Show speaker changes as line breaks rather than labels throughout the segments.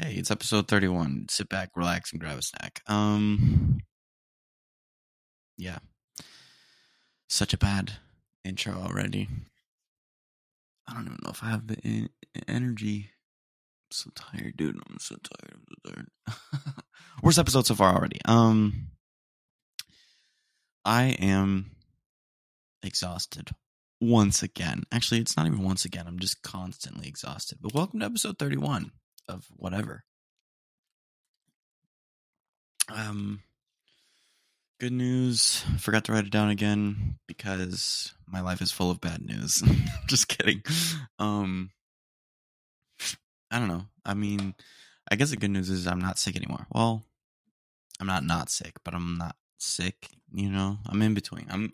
Hey, it's episode 31. Sit back, relax, and grab a snack. Um, yeah. Such a bad intro already. I don't even know if I have the en- energy. I'm so tired, dude. I'm so tired. I'm so tired. Worst episode so far already. Um, I am exhausted once again. Actually, it's not even once again. I'm just constantly exhausted. But welcome to episode 31 of whatever. Um, good news. Forgot to write it down again because my life is full of bad news. Just kidding. Um, I don't know. I mean, I guess the good news is I'm not sick anymore. Well, I'm not not sick, but I'm not sick. You know, I'm in between. I'm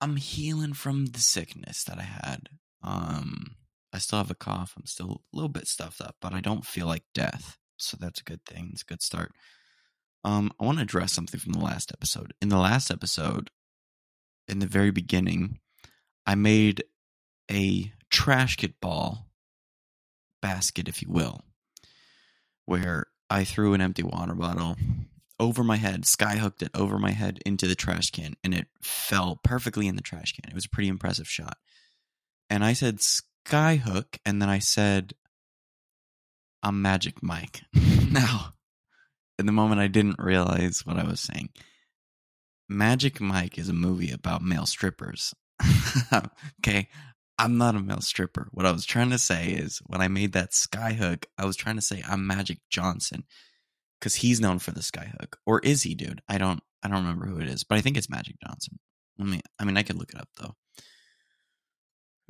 I'm healing from the sickness that I had. Um, I still have a cough. I'm still a little bit stuffed up, but I don't feel like death. So that's a good thing. It's a good start. Um, I want to address something from the last episode. In the last episode, in the very beginning, I made a trash kit ball basket, if you will, where I threw an empty water bottle over my head, sky hooked it over my head into the trash can, and it fell perfectly in the trash can. It was a pretty impressive shot. And I said skyhook, and then I said, I'm Magic Mike. now, in the moment, I didn't realize what I was saying. Magic Mike is a movie about male strippers. okay, I'm not a male stripper. What I was trying to say is when I made that skyhook, I was trying to say I'm Magic Johnson because he's known for the skyhook, or is he, dude? I don't, I don't remember who it is, but I think it's Magic Johnson. Let me, I mean, I could look it up though.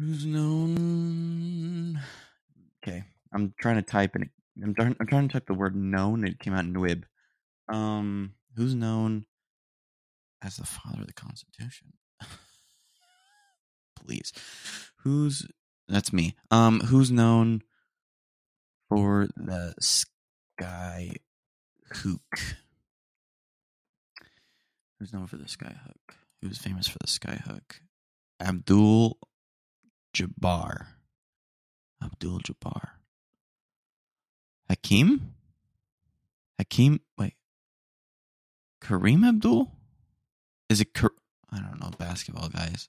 Who's known? Okay, I'm trying to type and I'm trying, I'm trying to type the word known. It came out in Nwib. Um, who's known as the father of the Constitution? Please, who's that's me. Um, who's known for the sky hook? Who's known for the sky hook? Who's famous for the sky hook? Abdul Jabbar. Abdul Jabbar. Hakeem? Hakeem? Wait. Kareem Abdul? Is it? Kar- I don't know basketball guys.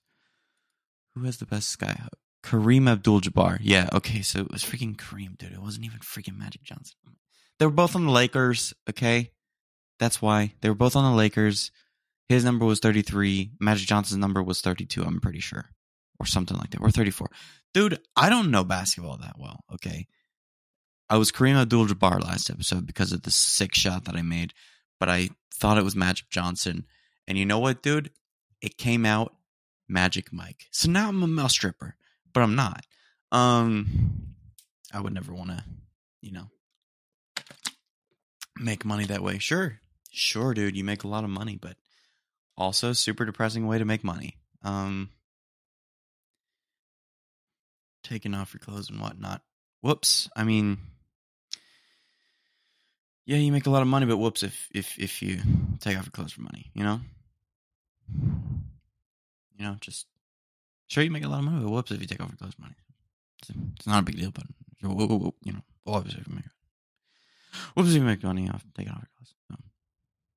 Who has the best sky hook? Kareem Abdul Jabbar. Yeah, okay, so it was freaking Kareem, dude. It wasn't even freaking Magic Johnson. They were both on the Lakers, okay? That's why. They were both on the Lakers. His number was 33. Magic Johnson's number was 32, I'm pretty sure. Or something like that. Or 34. Dude, I don't know basketball that well, okay? I was Kareem Abdul Jabbar last episode because of the sick shot that I made, but I thought it was Magic Johnson. And you know what, dude? It came out Magic Mike. So now I'm a mouse stripper, but I'm not. Um, I would never want to, you know, make money that way. Sure, sure, dude, you make a lot of money, but also super depressing way to make money. Um, taking off your clothes and whatnot. Whoops. I mean, yeah, you make a lot of money, but whoops if if if you take off your clothes for money, you know. You know, just sure you make a lot of money, but whoops if you take off your clothes for money. It's, it's not a big deal, but you know, obviously if you make whoops if you make money off taking off your clothes, so,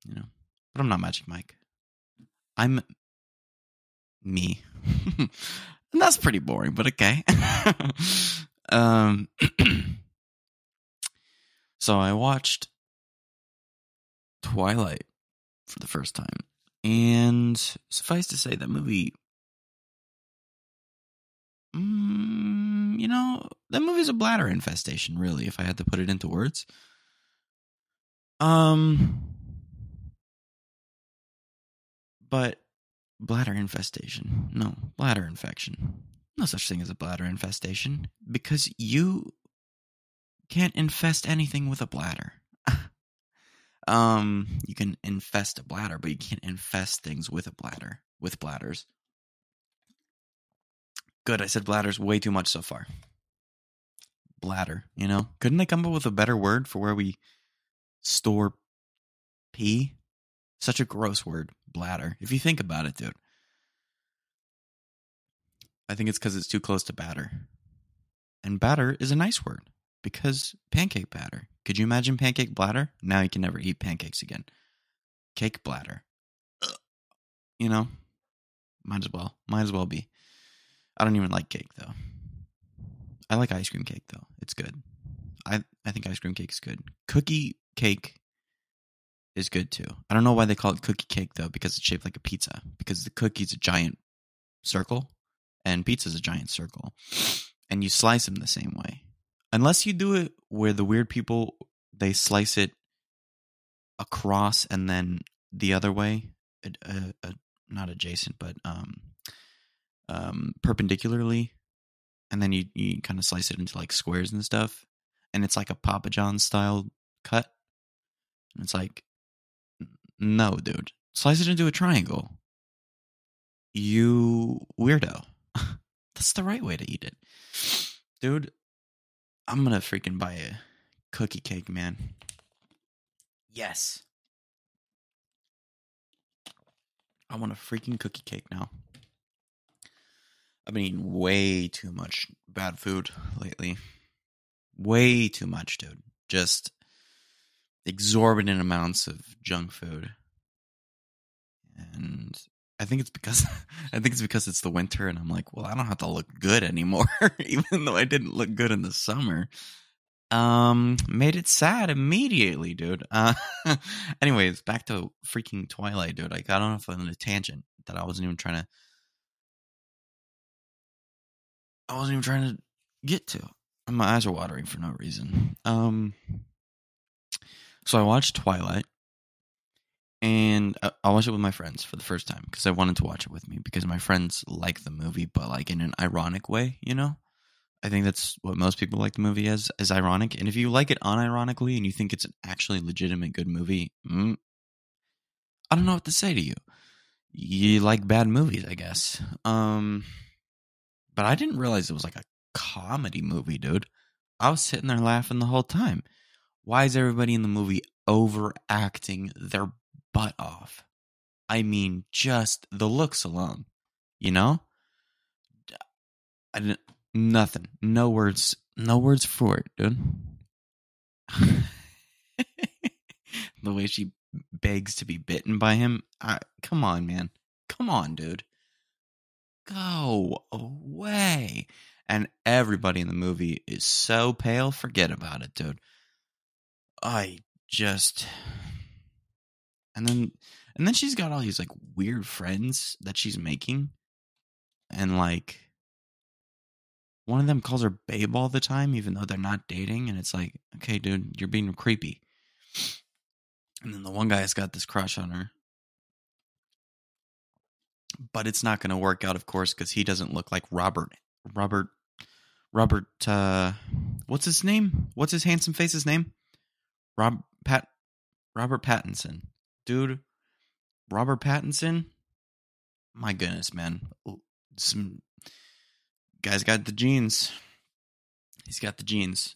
you know. But I'm not Magic Mike. I'm me. that's pretty boring, but okay. um, so I watched Twilight for the first time, and suffice to say, that movie. Mm, you know, that movie's a bladder infestation, really, if I had to put it into words. Um, but bladder infestation. No, bladder infection. No such thing as a bladder infestation because you can't infest anything with a bladder. um, you can infest a bladder, but you can't infest things with a bladder, with bladders. Good, I said bladders way too much so far. Bladder, you know? Couldn't they come up with a better word for where we store pee? Such a gross word, bladder. If you think about it, dude. I think it's because it's too close to batter. And batter is a nice word because pancake batter. Could you imagine pancake bladder? Now you can never eat pancakes again. Cake bladder. You know, might as well. Might as well be. I don't even like cake though. I like ice cream cake though. It's good. I I think ice cream cake is good. Cookie cake is good too. I don't know why they call it cookie cake though, because it's shaped like a pizza. Because the cookie's a giant circle, and pizza's a giant circle, and you slice them the same way. Unless you do it where the weird people they slice it across and then the other way, uh, uh, not adjacent, but um, um, perpendicularly, and then you you kind of slice it into like squares and stuff, and it's like a Papa John style cut. And it's like, no, dude, slice it into a triangle. You weirdo. That's the right way to eat it, dude. I'm gonna freaking buy a cookie cake, man. Yes. I want a freaking cookie cake now. I've been eating way too much bad food lately. Way too much, dude. Just exorbitant amounts of junk food. And I think it's because I think it's because it's the winter and I'm like, well, I don't have to look good anymore, even though I didn't look good in the summer. Um, made it sad immediately, dude. Uh, anyways, back to freaking Twilight, dude. I got off on a tangent that I wasn't even trying to I wasn't even trying to get to. And my eyes are watering for no reason. Um, so I watched Twilight, and I, I watched it with my friends for the first time because I wanted to watch it with me because my friends like the movie, but like in an ironic way, you know. I think that's what most people like the movie as, is ironic. And if you like it unironically and you think it's an actually legitimate good movie, mm, I don't know what to say to you. You like bad movies, I guess. Um, but I didn't realize it was like a comedy movie, dude. I was sitting there laughing the whole time. Why is everybody in the movie overacting their butt off? I mean, just the looks alone, you know? I didn't, nothing. No words, no words for it, dude. the way she begs to be bitten by him. I, come on, man. Come on, dude go away. And everybody in the movie is so pale, forget about it, dude. I just and then and then she's got all these like weird friends that she's making. And like one of them calls her babe all the time, even though they're not dating, and it's like, okay, dude, you're being creepy. And then the one guy's got this crush on her but it's not going to work out, of course, because he doesn't look like Robert. Robert. Robert. Uh, what's his name? What's his handsome face's name? Rob Pat. Robert Pattinson, dude. Robert Pattinson. My goodness, man. Some guy's got the genes. He's got the genes.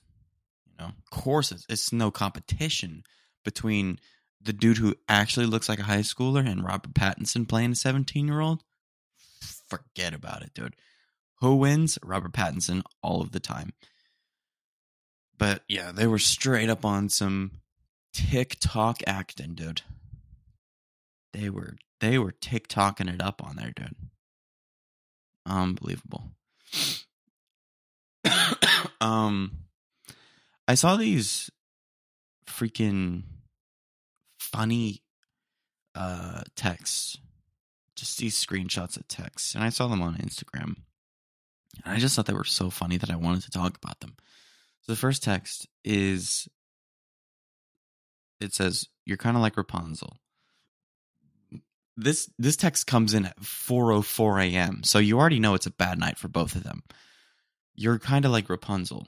You know, of course, it's, it's no competition between the dude who actually looks like a high schooler and Robert Pattinson playing a 17 year old, forget about it, dude. Who wins? Robert Pattinson all of the time. But yeah, they were straight up on some TikTok acting, dude. They were they were TikToking it up on there, dude. Unbelievable. um I saw these freaking funny uh texts just these screenshots of texts and i saw them on instagram and i just thought they were so funny that i wanted to talk about them the first text is it says you're kind of like rapunzel this this text comes in at 4:04 a.m. So you already know it's a bad night for both of them. You're kind of like Rapunzel.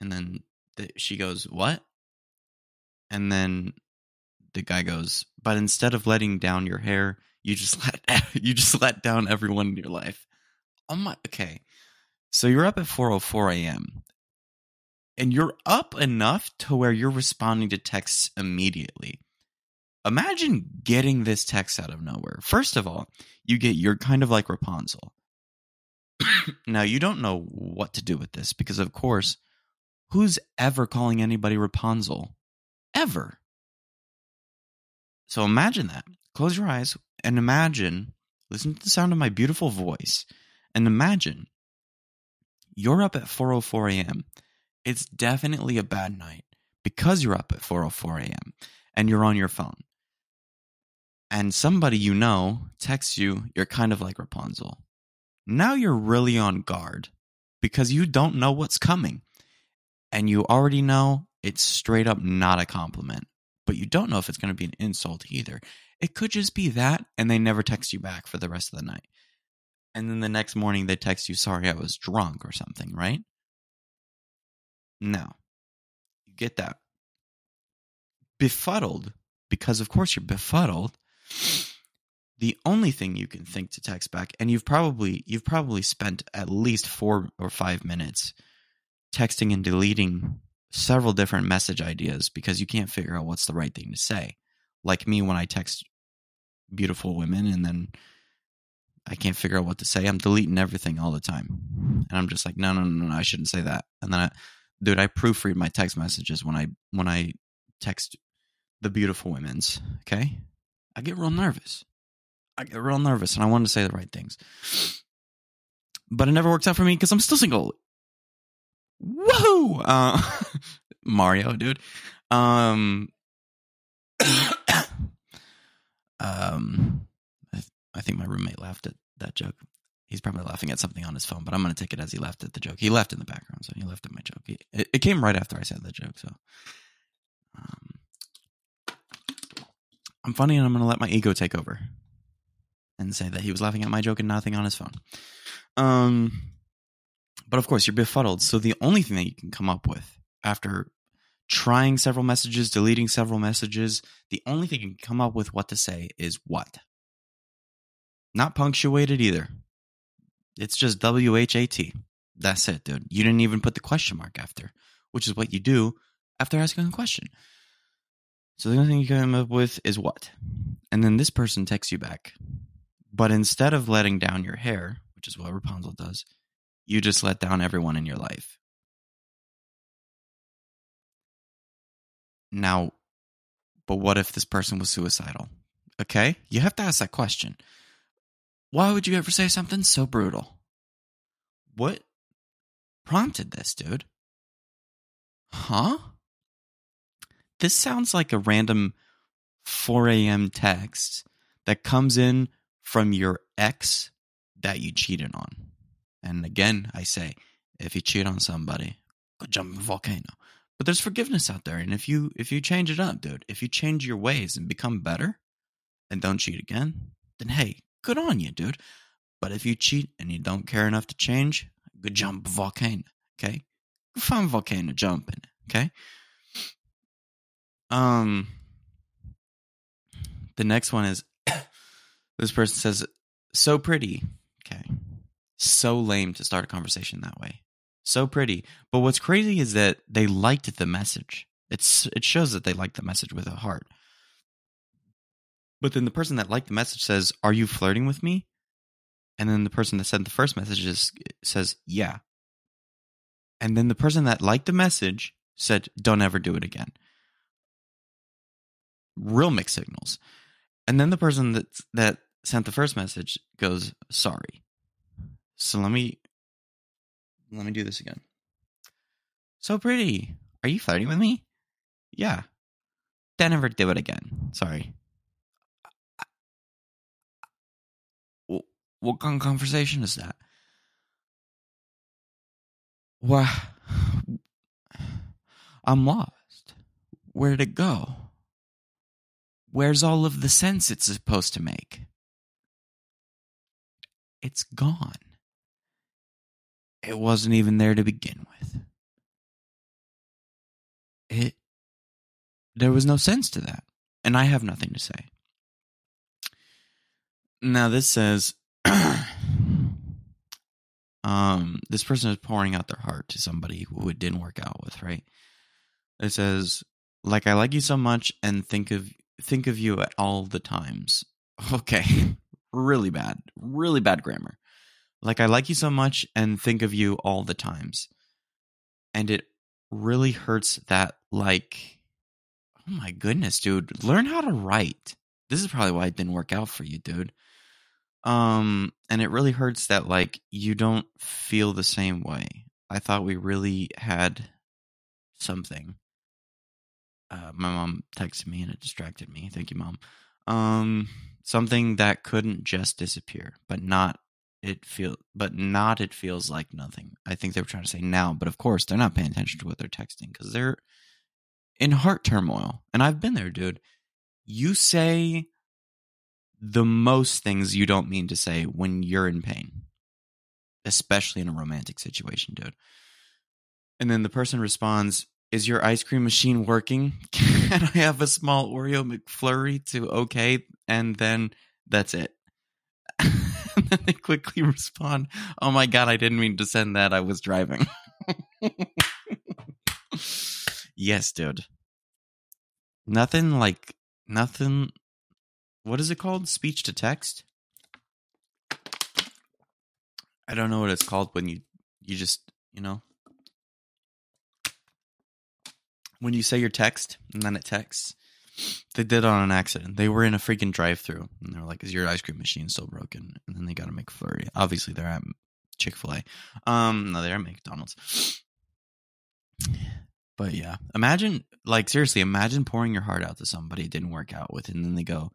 And then the, she goes, "What?" And then the guy goes, "But instead of letting down your hair, you just let you just let down everyone in your life." Oh my, okay. So you're up at 4:04 a.m. and you're up enough to where you're responding to texts immediately. Imagine getting this text out of nowhere. First of all, you get you're kind of like Rapunzel. now you don't know what to do with this because of course, Who's ever calling anybody Rapunzel? Ever. So imagine that. Close your eyes and imagine, listen to the sound of my beautiful voice, and imagine you're up at 4:04 a.m. It's definitely a bad night because you're up at 4:04 a.m. and you're on your phone. And somebody you know texts you, you're kind of like Rapunzel. Now you're really on guard because you don't know what's coming. And you already know it's straight up not a compliment, but you don't know if it's going to be an insult either. It could just be that, and they never text you back for the rest of the night. And then the next morning they text you, sorry, I was drunk or something, right? No. You get that. Befuddled, because of course you're befuddled the only thing you can think to text back and you've probably you've probably spent at least 4 or 5 minutes texting and deleting several different message ideas because you can't figure out what's the right thing to say like me when i text beautiful women and then i can't figure out what to say i'm deleting everything all the time and i'm just like no no no no i shouldn't say that and then i dude i proofread my text messages when i when i text the beautiful women's okay i get real nervous I get real nervous and I want to say the right things. But it never works out for me because I'm still single. Woohoo! Uh, Mario, dude. Um, um, I, th- I think my roommate laughed at that joke. He's probably laughing at something on his phone, but I'm going to take it as he laughed at the joke. He laughed in the background, so he laughed at my joke. He, it, it, came right after I said the joke, so. Um, I'm funny and I'm going to let my ego take over and say that he was laughing at my joke and nothing on his phone. Um, but of course, you're befuddled. So the only thing that you can come up with after trying several messages, deleting several messages, the only thing you can come up with what to say is what? Not punctuated either. It's just W H A T. That's it, dude. You didn't even put the question mark after, which is what you do after asking a question. So the only thing you come up with is what? And then this person texts you back. But instead of letting down your hair, which is what Rapunzel does, you just let down everyone in your life. Now, but what if this person was suicidal? Okay, you have to ask that question. Why would you ever say something so brutal? What prompted this, dude? Huh? This sounds like a random 4 a.m. text that comes in from your ex that you cheated on. And again, I say, if you cheat on somebody, go jump in a volcano. But there's forgiveness out there, and if you if you change it up, dude, if you change your ways and become better, and don't cheat again, then hey, good on you, dude. But if you cheat and you don't care enough to change, go jump volcano. Okay, go find a volcano, jumping. Okay. Um. The next one is this person says, so pretty. Okay. So lame to start a conversation that way. So pretty. But what's crazy is that they liked the message. It's it shows that they liked the message with a heart. But then the person that liked the message says, "Are you flirting with me?" And then the person that sent the first message is, says, "Yeah." And then the person that liked the message said, "Don't ever do it again." Real mixed signals. And then the person that that sent the first message goes, "Sorry." So let me let me do this again. So pretty. Are you flirting with me? Yeah. Don't ever do it again. Sorry. What kind of conversation is that? Why? I'm lost. Where'd it go? Where's all of the sense it's supposed to make? It's gone. It wasn't even there to begin with. It there was no sense to that. And I have nothing to say. Now this says um this person is pouring out their heart to somebody who it didn't work out with, right? It says like I like you so much and think of think of you at all the times. Okay. really bad. Really bad grammar. Like I like you so much and think of you all the times. And it really hurts that like oh my goodness, dude, learn how to write. This is probably why it didn't work out for you, dude. Um and it really hurts that like you don't feel the same way. I thought we really had something. Uh, my mom texted me and it distracted me. Thank you, mom. Um, something that couldn't just disappear, but not it feel, but not it feels like nothing. I think they were trying to say now, but of course they're not paying attention to what they're texting because they're in heart turmoil. And I've been there, dude. You say the most things you don't mean to say when you're in pain, especially in a romantic situation, dude. And then the person responds, Is your ice cream machine working? Can I have a small Oreo McFlurry to okay? And then that's it. and then they quickly respond, Oh my God, I didn't mean to send that. I was driving. yes, dude. Nothing like, nothing. What is it called? Speech to text? I don't know what it's called when you, you just, you know, when you say your text and then it texts. They did it on an accident. They were in a freaking drive-through, and they're like, "Is your ice cream machine still broken?" And then they got to McFlurry. Obviously, they're at Chick Fil A. Um, no, they're at McDonald's. But yeah, imagine like seriously, imagine pouring your heart out to somebody it didn't work out with, and then they go,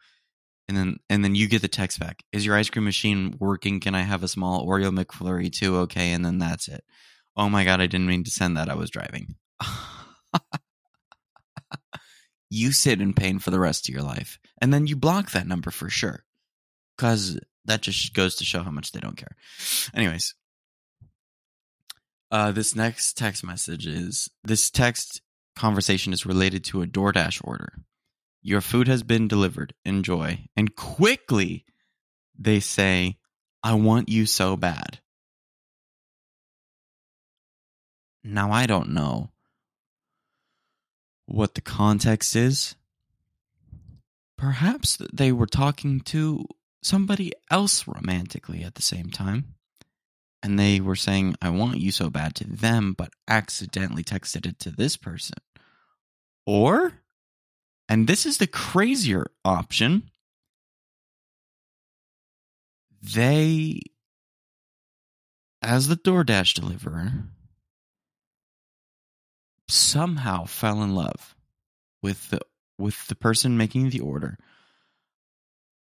and then and then you get the text back: "Is your ice cream machine working? Can I have a small Oreo McFlurry too?" Okay, and then that's it. Oh my god, I didn't mean to send that. I was driving. you sit in pain for the rest of your life. And then you block that number for sure. Because that just goes to show how much they don't care. Anyways, uh, this next text message is this text conversation is related to a DoorDash order. Your food has been delivered. Enjoy. And quickly they say, I want you so bad. Now, I don't know what the context is. Perhaps they were talking to somebody else romantically at the same time. And they were saying, I want you so bad to them, but accidentally texted it to this person. Or, and this is the crazier option, they, as the DoorDash deliverer, somehow fell in love with the with the person making the order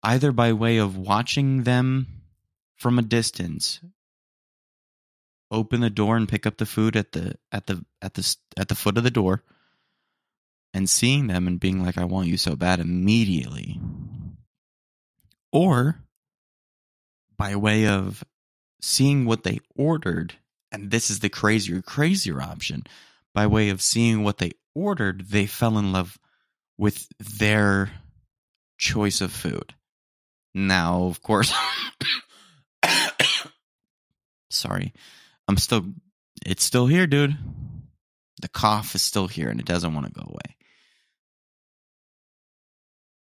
either by way of watching them from a distance open the door and pick up the food at the at the at the at the foot of the door and seeing them and being like I want you so bad immediately or by way of seeing what they ordered and this is the crazier crazier option by way of seeing what they ordered, they fell in love with their choice of food. Now, of course, sorry, I'm still, it's still here, dude. The cough is still here and it doesn't want to go away.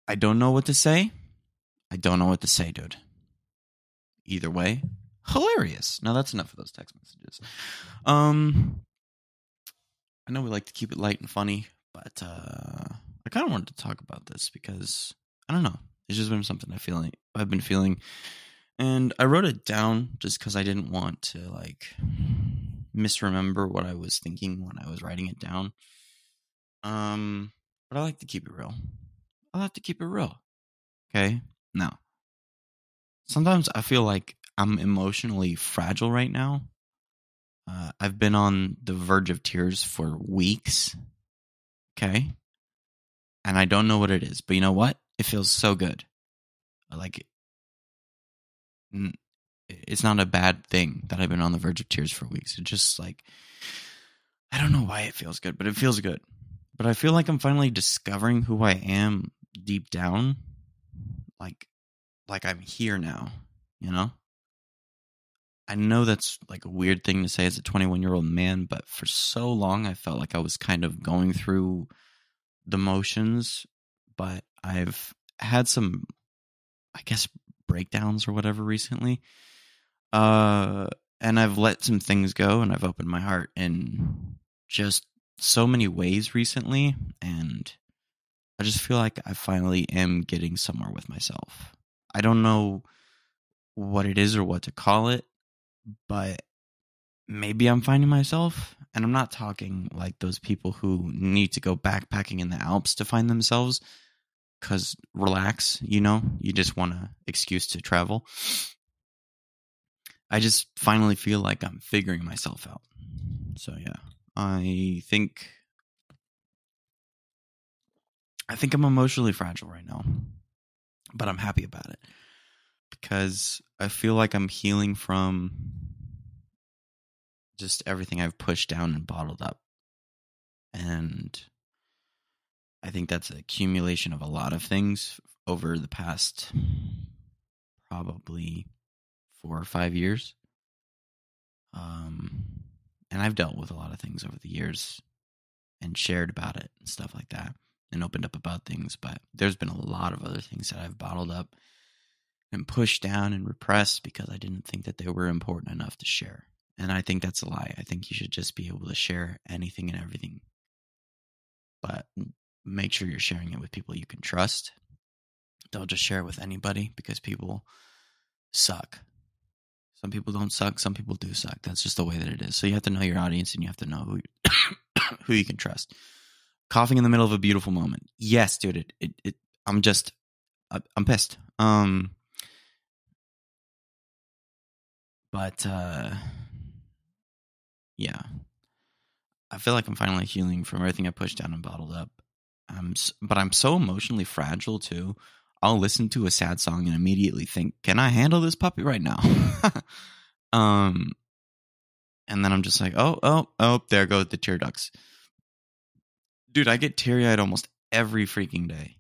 I don't know what to say. I don't know what to say, dude. Either way, hilarious. Now that's enough of those text messages. Um, I know we like to keep it light and funny, but uh, I kind of wanted to talk about this because I don't know. It's just been something I feel like I've been feeling, and I wrote it down just because I didn't want to like misremember what I was thinking when I was writing it down. Um, but I like to keep it real. I like to keep it real. Okay, now sometimes I feel like I'm emotionally fragile right now uh, I've been on the verge of tears for weeks. Okay. And I don't know what it is, but you know what? It feels so good. Like, it's not a bad thing that I've been on the verge of tears for weeks. It just like, I don't know why it feels good, but it feels good. But I feel like I'm finally discovering who I am deep down. Like, like I'm here now, you know? I know that's like a weird thing to say as a 21 year old man, but for so long I felt like I was kind of going through the motions, but I've had some, I guess, breakdowns or whatever recently. Uh, and I've let some things go and I've opened my heart in just so many ways recently, and I just feel like I finally am getting somewhere with myself. I don't know what it is or what to call it, but maybe I'm finding myself. And I'm not talking like those people who need to go backpacking in the Alps to find themselves because relax, you know, you just want an excuse to travel. I just finally feel like I'm figuring myself out. So yeah, I think I think I'm emotionally fragile right now, but I'm happy about it because I feel like I'm healing from just everything I've pushed down and bottled up. And I think that's an accumulation of a lot of things over the past probably four or five years. Um, and I've dealt with a lot of things over the years and shared about it and stuff like that and opened up about things. But there's been a lot of other things that I've bottled up and pushed down and repressed because I didn't think that they were important enough to share. And I think that's a lie. I think you should just be able to share anything and everything. But make sure you're sharing it with people you can trust. Don't just share it with anybody because people suck. Some people don't suck, some people do suck. That's just the way that it is. So you have to know your audience and you have to know who who you can trust. Coughing in the middle of a beautiful moment. Yes, dude, it it, it I'm just I'm pissed. Um but uh yeah. I feel like I'm finally healing from everything I pushed down and bottled up. I'm, but I'm so emotionally fragile too. I'll listen to a sad song and immediately think, "Can I handle this puppy right now?" um, and then I'm just like, "Oh, oh, oh, there goes the tear ducts." Dude, I get teary eyed almost every freaking day.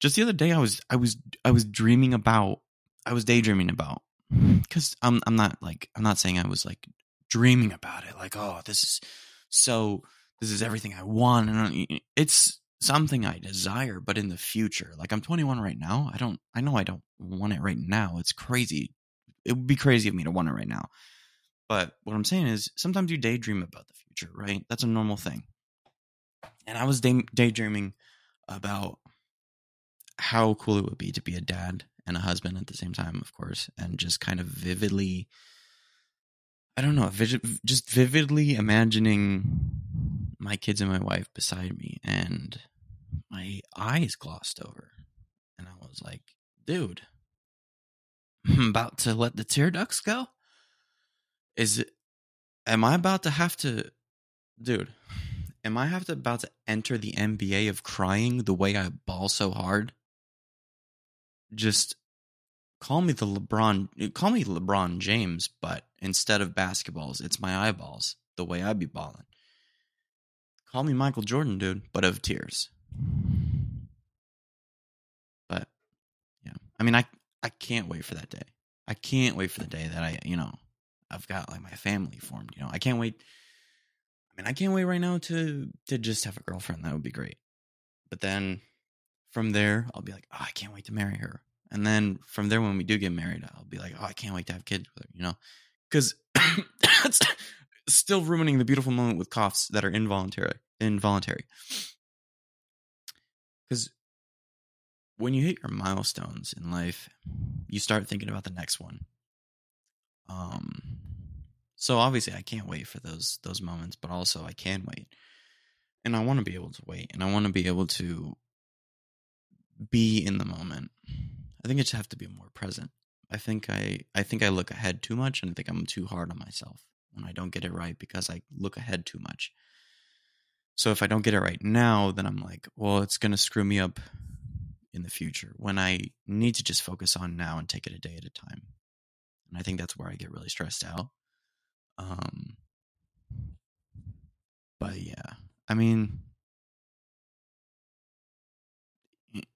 Just the other day, I was, I was, I was dreaming about, I was daydreaming about, because I'm, I'm not like, I'm not saying I was like dreaming about it, like, oh, this is so, this is everything I want, and uh, it's something I desire, but in the future. Like I'm 21 right now. I don't I know I don't want it right now. It's crazy. It would be crazy of me to want it right now. But what I'm saying is sometimes you daydream about the future, right? That's a normal thing. And I was day- daydreaming about how cool it would be to be a dad and a husband at the same time, of course, and just kind of vividly I don't know, just vividly imagining my kids and my wife beside me and my eyes glossed over. And I was like, dude, I'm about to let the tear ducts go? Is it, am I about to have to, dude, am I have to about to enter the NBA of crying the way I ball so hard? Just call me the LeBron, call me LeBron James, but instead of basketballs, it's my eyeballs, the way I be balling. Call me Michael Jordan, dude, but of tears. But yeah, I mean, I I can't wait for that day. I can't wait for the day that I, you know, I've got like my family formed. You know, I can't wait. I mean, I can't wait right now to to just have a girlfriend. That would be great. But then from there, I'll be like, oh, I can't wait to marry her. And then from there, when we do get married, I'll be like, oh, I can't wait to have kids with her. You know, because that's still ruining the beautiful moment with coughs that are involuntary. Involuntary. Because when you hit your milestones in life, you start thinking about the next one. Um, so obviously, I can't wait for those those moments, but also I can wait, and I want to be able to wait, and I want to be able to be in the moment. I think I just have to be more present. I think I I think I look ahead too much, and I think I'm too hard on myself when I don't get it right because I look ahead too much. So if I don't get it right now, then I'm like, well, it's going to screw me up in the future when I need to just focus on now and take it a day at a time. And I think that's where I get really stressed out. Um, but yeah, I mean,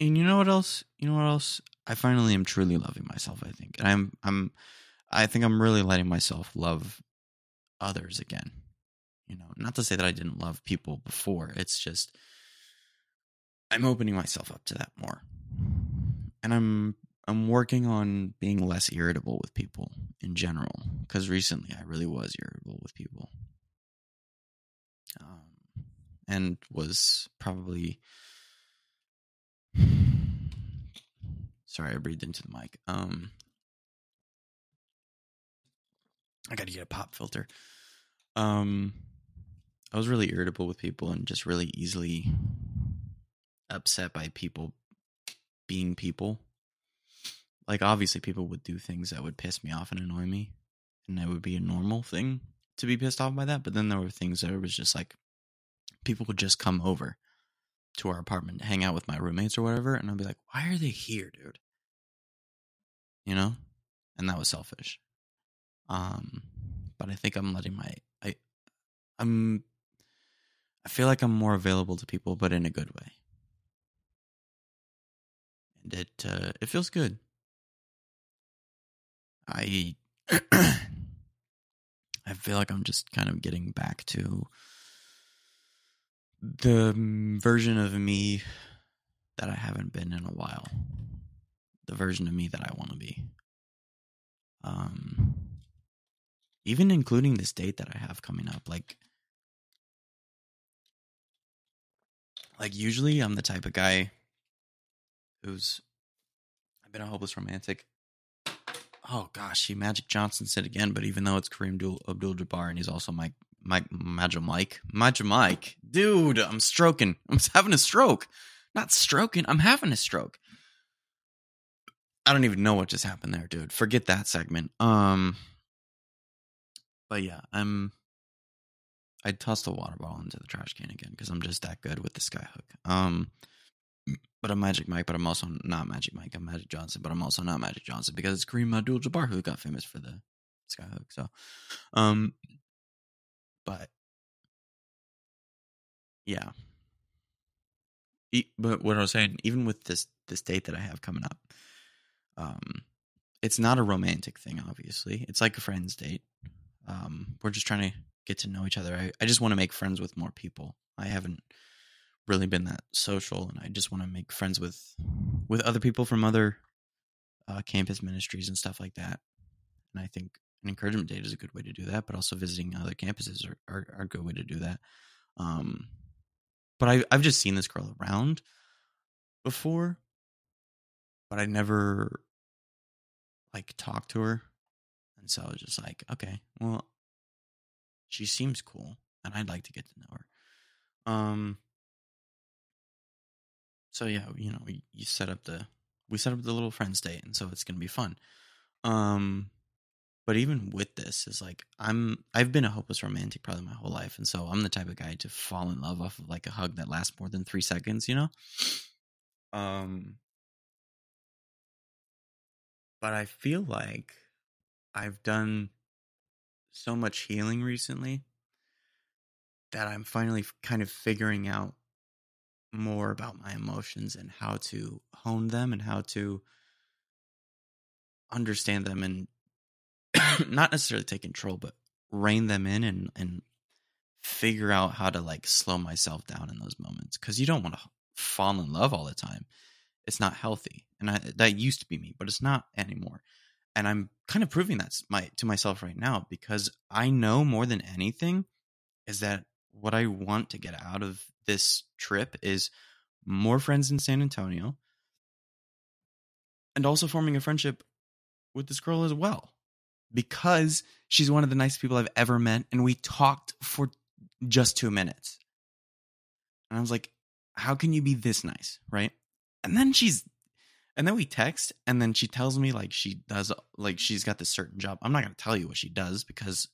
and you know what else? You know what else? I finally am truly loving myself. I think, and I'm, I'm, I think I'm really letting myself love others again. You know, not to say that I didn't love people before. It's just I'm opening myself up to that more. And I'm I'm working on being less irritable with people in general cuz recently I really was irritable with people. Um and was probably sorry, I breathed into the mic. Um I got to get a pop filter. Um I was really irritable with people and just really easily upset by people being people. Like obviously people would do things that would piss me off and annoy me and that would be a normal thing to be pissed off by that, but then there were things that it was just like people would just come over to our apartment, hang out with my roommates or whatever, and I'd be like, "Why are they here, dude?" You know? And that was selfish. Um but I think I'm letting my I I'm I feel like I'm more available to people but in a good way. And it uh it feels good. I I feel like I'm just kind of getting back to the version of me that I haven't been in a while. The version of me that I want to be. Um even including this date that I have coming up like like usually I'm the type of guy who's I've been a hopeless romantic. Oh gosh, he Magic Johnson said again, but even though it's Kareem Abdul Jabbar and he's also Mike Mike Magic Mike. Magic Mike. Dude, I'm stroking. I'm having a stroke. Not stroking, I'm having a stroke. I don't even know what just happened there, dude. Forget that segment. Um but yeah, I'm I tossed a water bottle into the trash can again because I'm just that good with the skyhook. Um but I'm Magic Mike, but I'm also not Magic Mike. I'm Magic Johnson, but I'm also not Magic Johnson because it's Kareem Abdul Jabbar who got famous for the skyhook. So um but yeah. But what I was saying, even with this this date that I have coming up, um, it's not a romantic thing. Obviously, it's like a friend's date. Um, we're just trying to get to know each other. I, I just want to make friends with more people. I haven't really been that social, and I just want to make friends with with other people from other uh, campus ministries and stuff like that. And I think an encouragement date is a good way to do that, but also visiting other campuses are, are, are a good way to do that. Um, but I, I've just seen this girl around before, but I never like talked to her. And so I was just like, okay, well, she seems cool and I'd like to get to know her. Um, so yeah, you know, you set up the we set up the little friends date, and so it's gonna be fun. Um, but even with this is like i'm i've been a hopeless romantic probably my whole life and so i'm the type of guy to fall in love off of like a hug that lasts more than three seconds you know um but i feel like i've done so much healing recently that i'm finally kind of figuring out more about my emotions and how to hone them and how to understand them and not necessarily take control, but rein them in and and figure out how to like slow myself down in those moments because you don't want to fall in love all the time. It's not healthy, and I, that used to be me, but it's not anymore. And I'm kind of proving that my to myself right now because I know more than anything is that what I want to get out of this trip is more friends in San Antonio and also forming a friendship with this girl as well because she's one of the nicest people I've ever met. And we talked for just two minutes. And I was like, how can you be this nice? Right. And then she's, and then we text, and then she tells me like she does, like she's got this certain job. I'm not going to tell you what she does because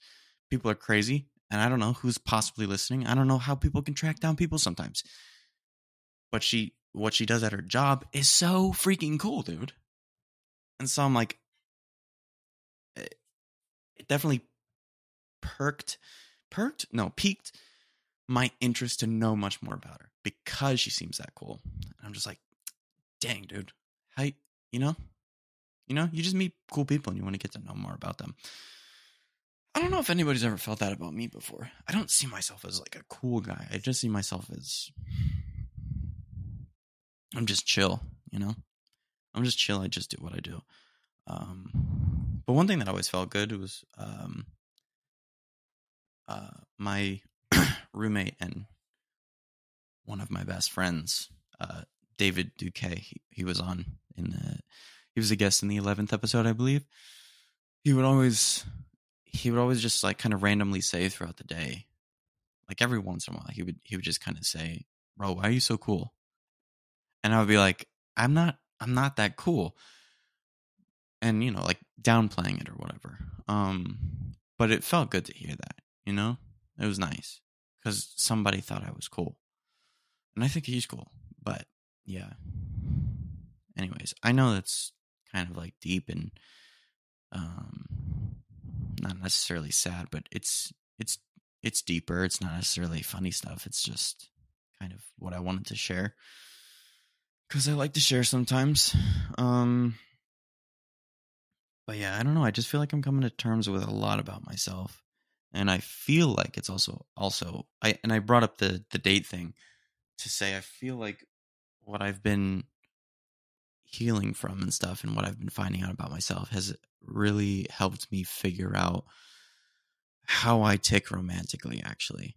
people are crazy. And I don't know who's possibly listening. I don't know how people can track down people sometimes. But she, what she does at her job is so freaking cool, dude. And so I'm like, eh, it definitely perked perked no peaked my interest to know much more about her because she seems that cool and i'm just like dang dude how you know you know you just meet cool people and you want to get to know more about them i don't know if anybody's ever felt that about me before i don't see myself as like a cool guy i just see myself as i'm just chill you know i'm just chill i just do what i do um but one thing that always felt good was um, uh, my roommate and one of my best friends, uh, David Duque. He, he was on in the he was a guest in the eleventh episode, I believe. He would always he would always just like kind of randomly say throughout the day, like every once in a while, he would he would just kind of say, "Bro, why are you so cool?" And I would be like, "I'm not I'm not that cool," and you know, like downplaying it or whatever. Um, but it felt good to hear that. You know, it was nice because somebody thought I was cool, and I think he's cool. But yeah. Anyways, I know that's kind of like deep and um not necessarily sad, but it's it's it's deeper. It's not necessarily funny stuff. It's just kind of what I wanted to share cuz I like to share sometimes. Um but yeah, I don't know. I just feel like I'm coming to terms with a lot about myself. And I feel like it's also also I and I brought up the the date thing to say I feel like what I've been healing from and stuff and what I've been finding out about myself has really helped me figure out how I tick romantically actually.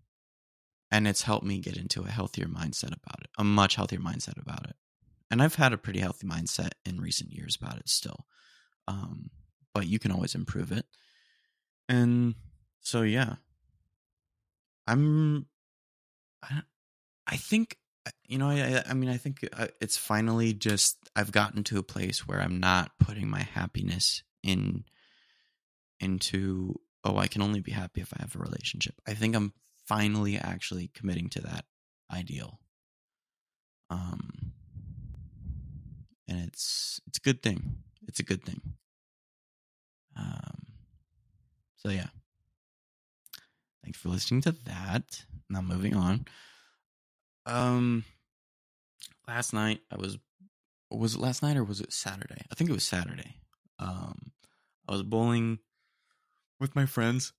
And it's helped me get into a healthier mindset about it, a much healthier mindset about it. And I've had a pretty healthy mindset in recent years about it still. Um, but you can always improve it. And so yeah. I'm I, I think you know, I, I mean, I think uh, it's finally just I've gotten to a place where I'm not putting my happiness in into oh, I can only be happy if I have a relationship. I think I'm finally actually committing to that ideal. Um, and it's it's a good thing. It's a good thing. Um, so yeah. Thanks for listening to that. Now moving on. Um, last night I was was it last night or was it Saturday? I think it was Saturday. Um, I was bowling with my friends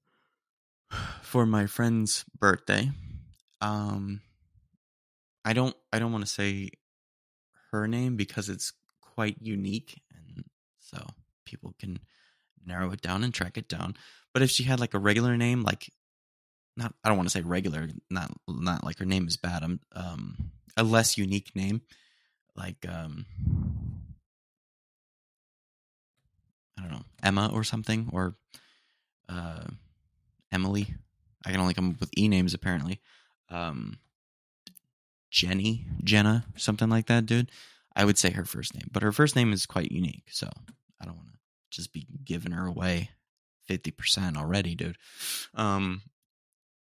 for my friend's birthday. Um, I don't I don't want to say her name because it's quite unique, and so people can narrow it down and track it down. But if she had like a regular name, like not I don't want to say regular, not not like her name is bad. I'm um a less unique name, like um I don't know Emma or something or uh Emily. I can only come up with e names apparently. Um Jenny, Jenna, something like that, dude. I would say her first name, but her first name is quite unique, so I don't want to just be giving her away 50% already, dude. Um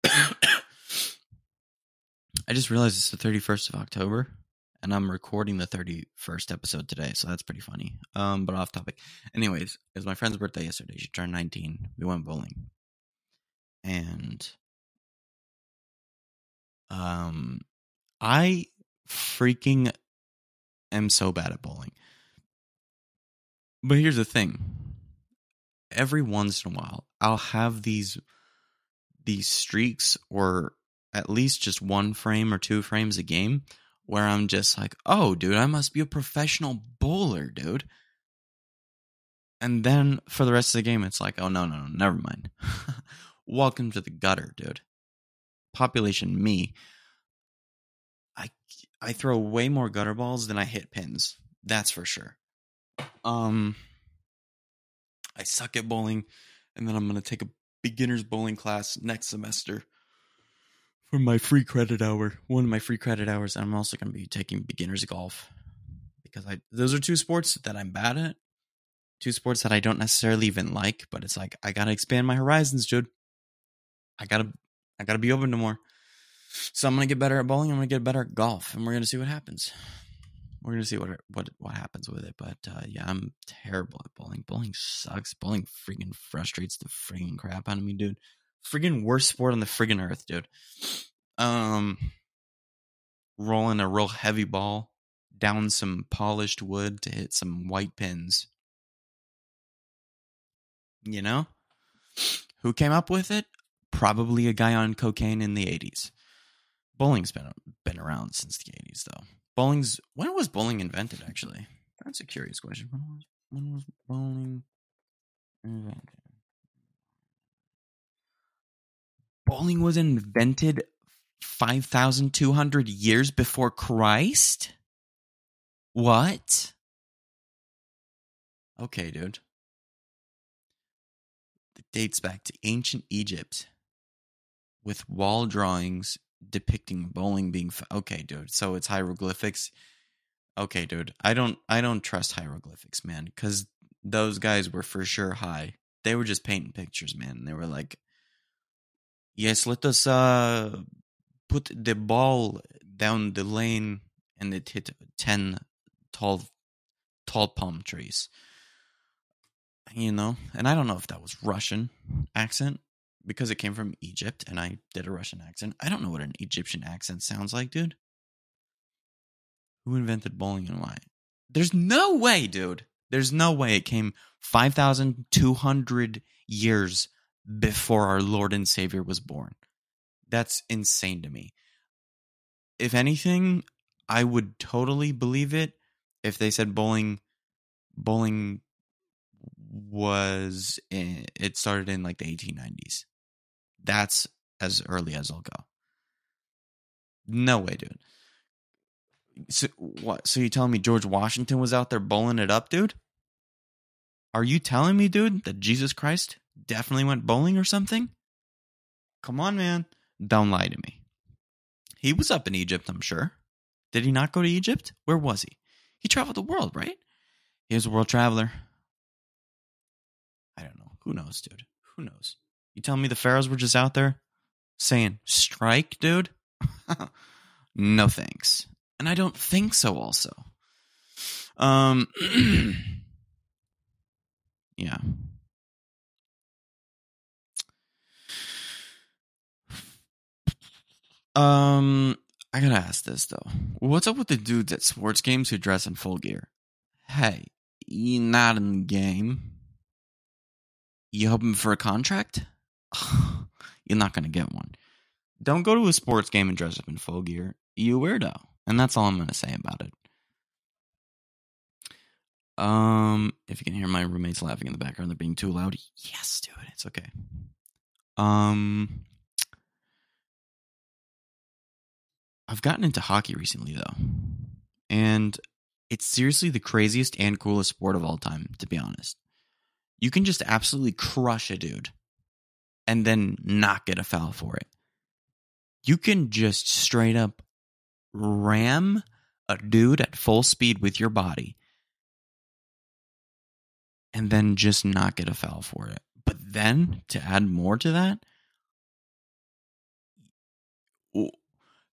I just realized it's the 31st of October and I'm recording the 31st episode today, so that's pretty funny. Um, but off topic. Anyways, it was my friend's birthday yesterday. She turned 19. We went bowling. And um I freaking am so bad at bowling. But here's the thing. Every once in a while, I'll have these these streaks or at least just one frame or two frames a game where I'm just like, oh, dude, I must be a professional bowler, dude. And then for the rest of the game, it's like, oh, no, no, no, never mind. Welcome to the gutter, dude. Population me. I, I throw way more gutter balls than I hit pins. That's for sure. Um, I suck at bowling, and then I'm going to take a beginner's bowling class next semester for my free credit hour. One of my free credit hours. I'm also going to be taking beginner's golf because I those are two sports that I'm bad at. Two sports that I don't necessarily even like, but it's like I got to expand my horizons, dude. I got to I got to be open to more. So I'm going to get better at bowling, I'm going to get better at golf, and we're going to see what happens we're gonna see what what what happens with it. But uh, yeah, I'm terrible at bowling. Bowling sucks. Bowling freaking frustrates the freaking crap out of me, dude. Freaking worst sport on the friggin' earth, dude. Um, rolling a real heavy ball down some polished wood to hit some white pins. You know, who came up with it? Probably a guy on cocaine in the '80s. Bowling's been been around since the '80s, though bowling's when was bowling invented? Actually, that's a curious question. When was when was bowling invented? Bowling was invented 5,200 years before Christ? What? Okay, dude. It dates back to ancient Egypt with wall drawings depicting bowling being okay dude so it's hieroglyphics? Okay dude i don't i don't trust hieroglyphics man because those guys were for sure high. They were just painting pictures man they were like yes let us uh put the ball down the lane and it hit 10 tall tall palm trees. You know and i don't know if that was russian accent because it came from Egypt and I did a Russian accent. I don't know what an Egyptian accent sounds like, dude. Who invented bowling and why? There's no way, dude. There's no way it came 5,200 years before our Lord and Savior was born. That's insane to me. If anything, I would totally believe it if they said bowling bowling was in, it started in like the 1890s. That's as early as I'll go. No way, dude. So what? So you telling me George Washington was out there bowling it up, dude? Are you telling me, dude, that Jesus Christ definitely went bowling or something? Come on, man. Don't lie to me. He was up in Egypt, I'm sure. Did he not go to Egypt? Where was he? He traveled the world, right? He was a world traveler. I don't know. Who knows, dude? Who knows? You telling me the Pharaohs were just out there saying, strike, dude? no thanks. And I don't think so, also. Um, yeah. Um, I gotta ask this though. What's up with the dudes at sports games who dress in full gear? Hey, you not in the game. You hoping for a contract? You're not gonna get one. Don't go to a sports game and dress up in full gear. You weirdo. And that's all I'm gonna say about it. Um, if you can hear my roommates laughing in the background, they're being too loud. Yes, dude, it's okay. Um, I've gotten into hockey recently though, and it's seriously the craziest and coolest sport of all time. To be honest, you can just absolutely crush a dude, and then not get a foul for it. You can just straight up ram a dude at full speed with your body and then just not get a foul for it. But then to add more to that,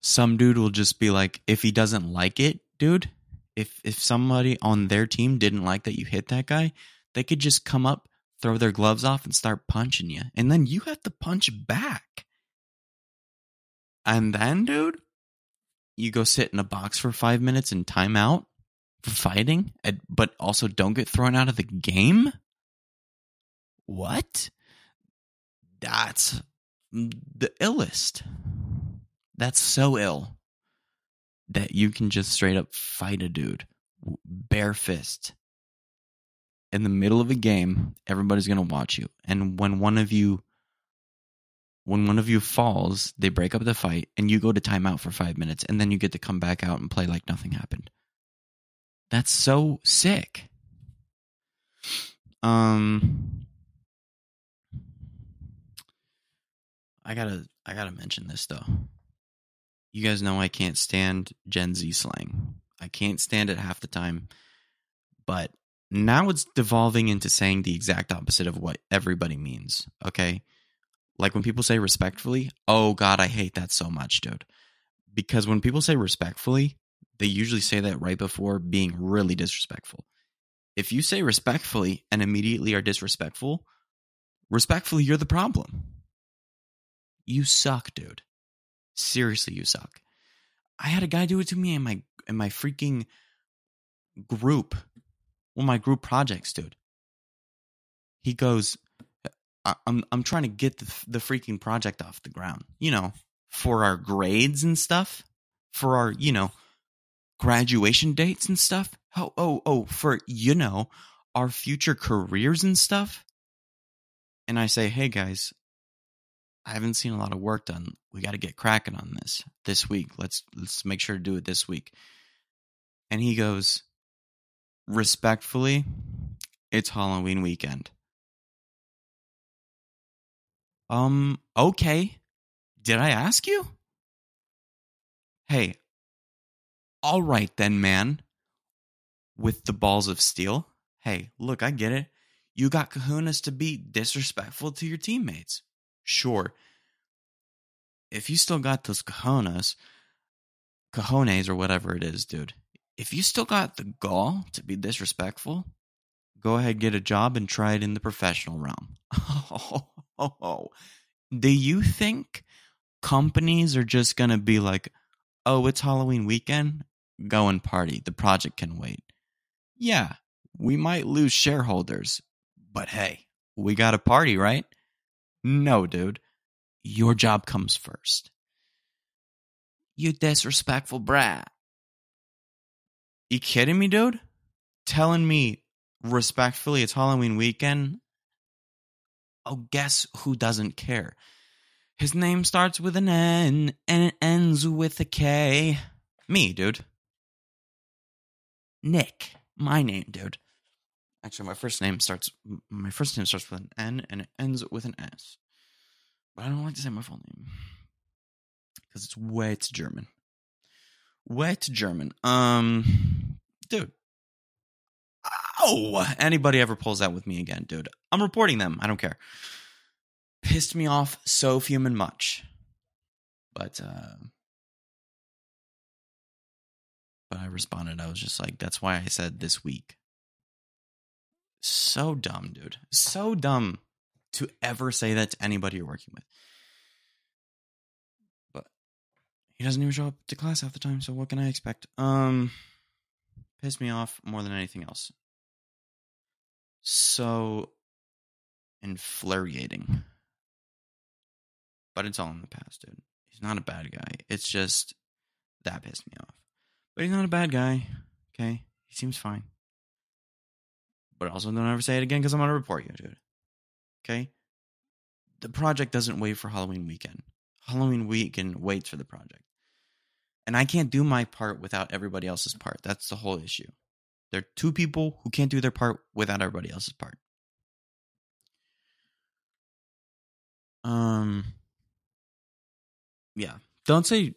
some dude will just be like, if he doesn't like it, dude, if if somebody on their team didn't like that you hit that guy, they could just come up, throw their gloves off, and start punching you, and then you have to punch back. And then, dude, you go sit in a box for five minutes and time out for fighting, but also don't get thrown out of the game? What? That's the illest. That's so ill that you can just straight up fight a dude bare fist in the middle of a game. Everybody's going to watch you. And when one of you when one of you falls, they break up the fight and you go to timeout for five minutes and then you get to come back out and play like nothing happened. That's so sick. Um I gotta I gotta mention this though. You guys know I can't stand Gen Z slang. I can't stand it half the time. But now it's devolving into saying the exact opposite of what everybody means. Okay like when people say respectfully, oh God, I hate that so much, dude. Because when people say respectfully, they usually say that right before being really disrespectful. If you say respectfully and immediately are disrespectful, respectfully, you're the problem. You suck, dude. Seriously, you suck. I had a guy do it to me in my in my freaking group. Well, my group projects, dude. He goes, I'm I'm trying to get the, the freaking project off the ground. You know, for our grades and stuff, for our you know graduation dates and stuff. Oh oh oh, for you know our future careers and stuff. And I say, hey guys, I haven't seen a lot of work done. We got to get cracking on this this week. Let's let's make sure to do it this week." And he goes, "Respectfully, it's Halloween weekend." Um, okay. Did I ask you? Hey, all right then, man. With the balls of steel. Hey, look, I get it. You got kahunas to be disrespectful to your teammates. Sure. If you still got those cojones, cojones or whatever it is, dude, if you still got the gall to be disrespectful, go ahead, get a job and try it in the professional realm. Oh, do you think companies are just going to be like, oh, it's Halloween weekend? Go and party. The project can wait. Yeah, we might lose shareholders, but hey, we got a party, right? No, dude. Your job comes first. You disrespectful brat. You kidding me, dude? Telling me respectfully it's Halloween weekend? Oh, guess who doesn't care? His name starts with an N and it ends with a K. Me, dude. Nick. My name, dude. Actually, my first name starts my first name starts with an N and it ends with an S. But I don't like to say my full name. Because it's way too German. Too German. Um dude. Oh, anybody ever pulls that with me again, dude. I'm reporting them. I don't care. Pissed me off so fuming much. But uh but I responded. I was just like, that's why I said this week. So dumb, dude. So dumb to ever say that to anybody you're working with. But he doesn't even show up to class half the time, so what can I expect? Um pissed me off more than anything else. So infuriating. But it's all in the past, dude. He's not a bad guy. It's just that pissed me off. But he's not a bad guy. Okay? He seems fine. But also don't ever say it again because I'm gonna report you, dude. Okay? The project doesn't wait for Halloween weekend. Halloween weekend waits for the project. And I can't do my part without everybody else's part. That's the whole issue. There are two people who can't do their part without everybody else's part. Um yeah. Don't say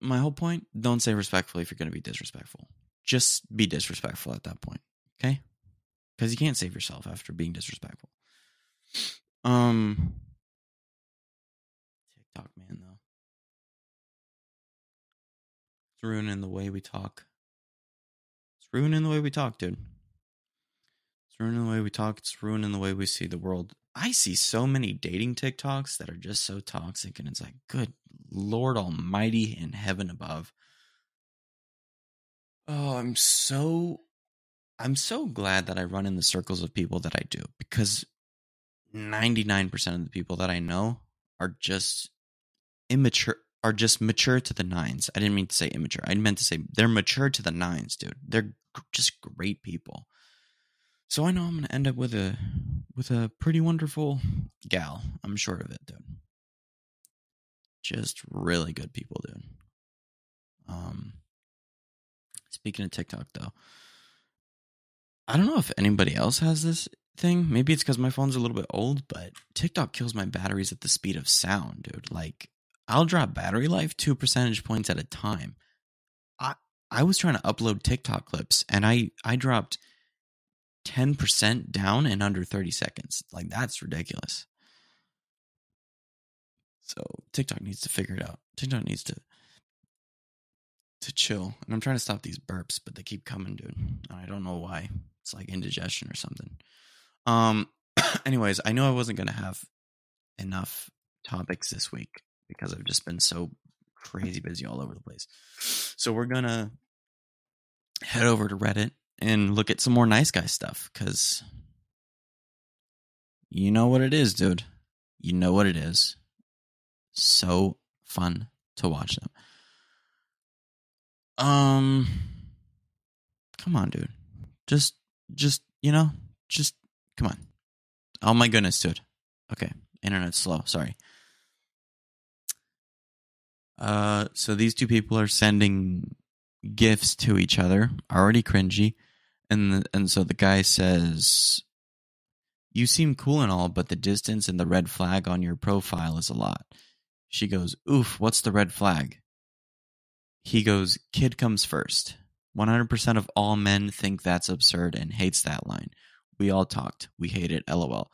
my whole point, don't say respectfully if you're going to be disrespectful. Just be disrespectful at that point, okay? Cuz you can't save yourself after being disrespectful. Um TikTok man Ruining the way we talk. It's ruining the way we talk, dude. It's ruining the way we talk. It's ruining the way we see the world. I see so many dating TikToks that are just so toxic, and it's like, good Lord Almighty in heaven above. Oh, I'm so I'm so glad that I run in the circles of people that I do because 99% of the people that I know are just immature are just mature to the nines. I didn't mean to say immature. I meant to say they're mature to the nines, dude. They're just great people. So I know I'm to end up with a with a pretty wonderful gal. I'm sure of it, dude. Just really good people, dude. Um speaking of TikTok though, I don't know if anybody else has this thing. Maybe it's cuz my phone's a little bit old, but TikTok kills my batteries at the speed of sound, dude. Like I'll drop battery life 2 percentage points at a time. I I was trying to upload TikTok clips and I I dropped 10% down in under 30 seconds. Like that's ridiculous. So TikTok needs to figure it out. TikTok needs to to chill. And I'm trying to stop these burps, but they keep coming, dude. And I don't know why. It's like indigestion or something. Um anyways, I know I wasn't going to have enough topics this week because I've just been so crazy busy all over the place. So we're to head over to Reddit and look at some more nice guy stuff because you know what it is, dude. You know what it is. So fun to watch them. Um, come on, dude. Just, just you know, just come on. Oh my goodness, dude. Okay, internet's slow. Sorry. Uh, so these two people are sending gifts to each other, already cringy, and the, and so the guy says, "You seem cool and all, but the distance and the red flag on your profile is a lot." She goes, "Oof, what's the red flag?" He goes, "Kid comes first. 100% of all men think that's absurd and hates that line. We all talked. We hate it. LOL.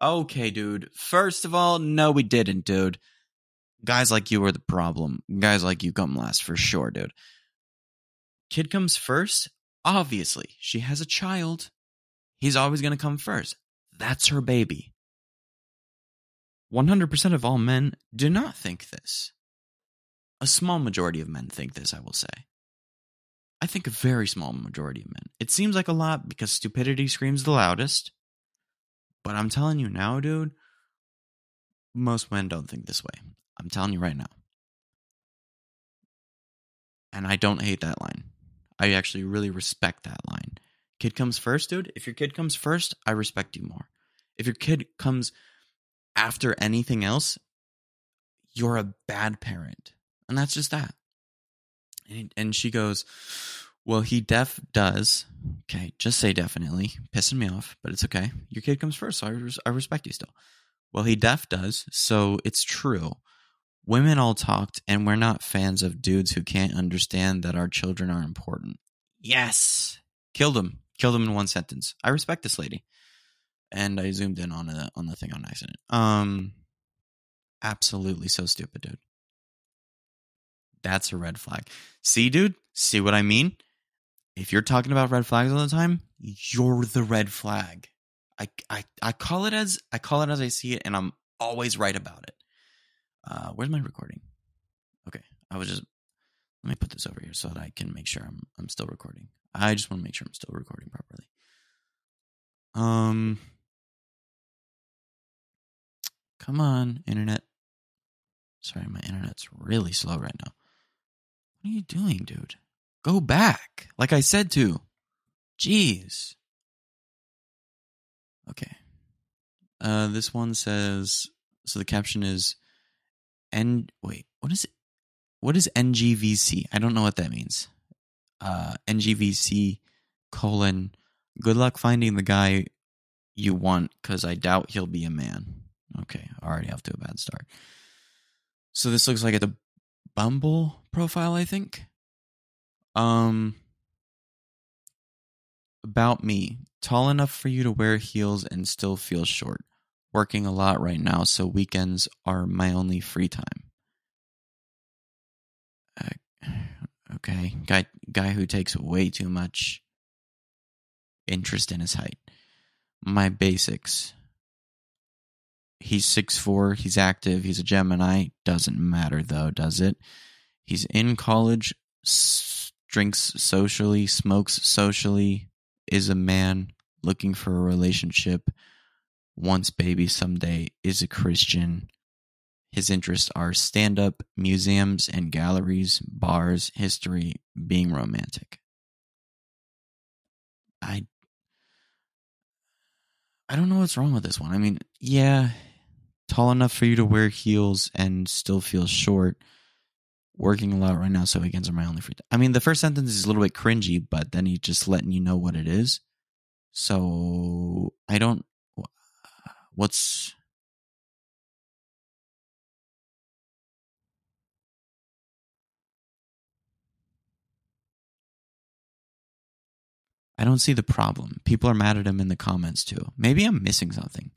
Okay, dude. First of all, no, we didn't, dude. Guys like you are the problem. Guys like you come last for sure, dude. Kid comes first? Obviously. She has a child. He's always going to come first. That's her baby. 100% of all men do not think this. A small majority of men think this, I will say. I think a very small majority of men. It seems like a lot because stupidity screams the loudest. But I'm telling you now, dude, most men don't think this way. I'm telling you right now. And I don't hate that line. I actually really respect that line. Kid comes first, dude. If your kid comes first, I respect you more. If your kid comes after anything else, you're a bad parent. And that's just that. And, and she goes, Well, he def does. Okay, just say definitely. Pissing me off, but it's okay. Your kid comes first, so I, res- I respect you still. Well, he def does, so it's true. Women all talked, and we're not fans of dudes who can't understand that our children are important. Yes. Killed him. Killed him in one sentence. I respect this lady. And I zoomed in on the on the thing on accident. Um absolutely so stupid, dude. That's a red flag. See, dude? See what I mean? If you're talking about red flags all the time, you're the red flag. I, I, I call it as I call it as I see it, and I'm always right about it. Uh, where's my recording? Okay, I was just let me put this over here so that I can make sure I'm I'm still recording. I just want to make sure I'm still recording properly. Um, come on, internet. Sorry, my internet's really slow right now. What are you doing, dude? Go back. Like I said to. Jeez. Okay. Uh, this one says so the caption is N wait, what is it? What is NGVC? I don't know what that means. Uh NGVC colon good luck finding the guy you want cuz I doubt he'll be a man. Okay, already off to a bad start. So this looks like a Bumble profile, I think. Um about me, tall enough for you to wear heels and still feel short. Working a lot right now, so weekends are my only free time. Uh, okay, guy guy who takes way too much interest in his height. My basics. He's six four. He's active. He's a Gemini. Doesn't matter though, does it? He's in college. S- drinks socially. Smokes socially. Is a man looking for a relationship. Wants baby someday. Is a Christian. His interests are stand up, museums and galleries, bars, history, being romantic. I I don't know what's wrong with this one. I mean, yeah, tall enough for you to wear heels and still feel short. Working a lot right now, so weekends are my only free time. I mean, the first sentence is a little bit cringy, but then he's just letting you know what it is. So I don't. What's I don't see the problem. People are mad at him in the comments too. Maybe I'm missing something.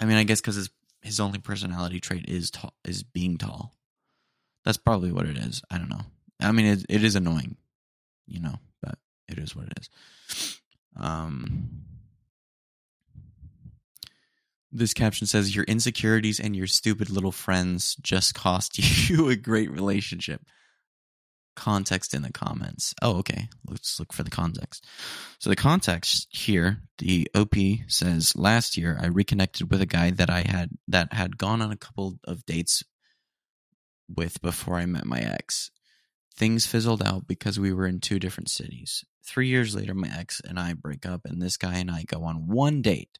I mean, I guess because his his only personality trait is tall, is being tall. That's probably what it is. I don't know. I mean, it, it is annoying, you know, but it is what it is. Um, this caption says, "Your insecurities and your stupid little friends just cost you a great relationship." Context in the comments. Oh, okay. Let's look for the context. So the context here, the OP says, "Last year, I reconnected with a guy that I had that had gone on a couple of dates with before I met my ex. Things fizzled out because we were in two different cities. Three years later, my ex and I break up, and this guy and I go on one date.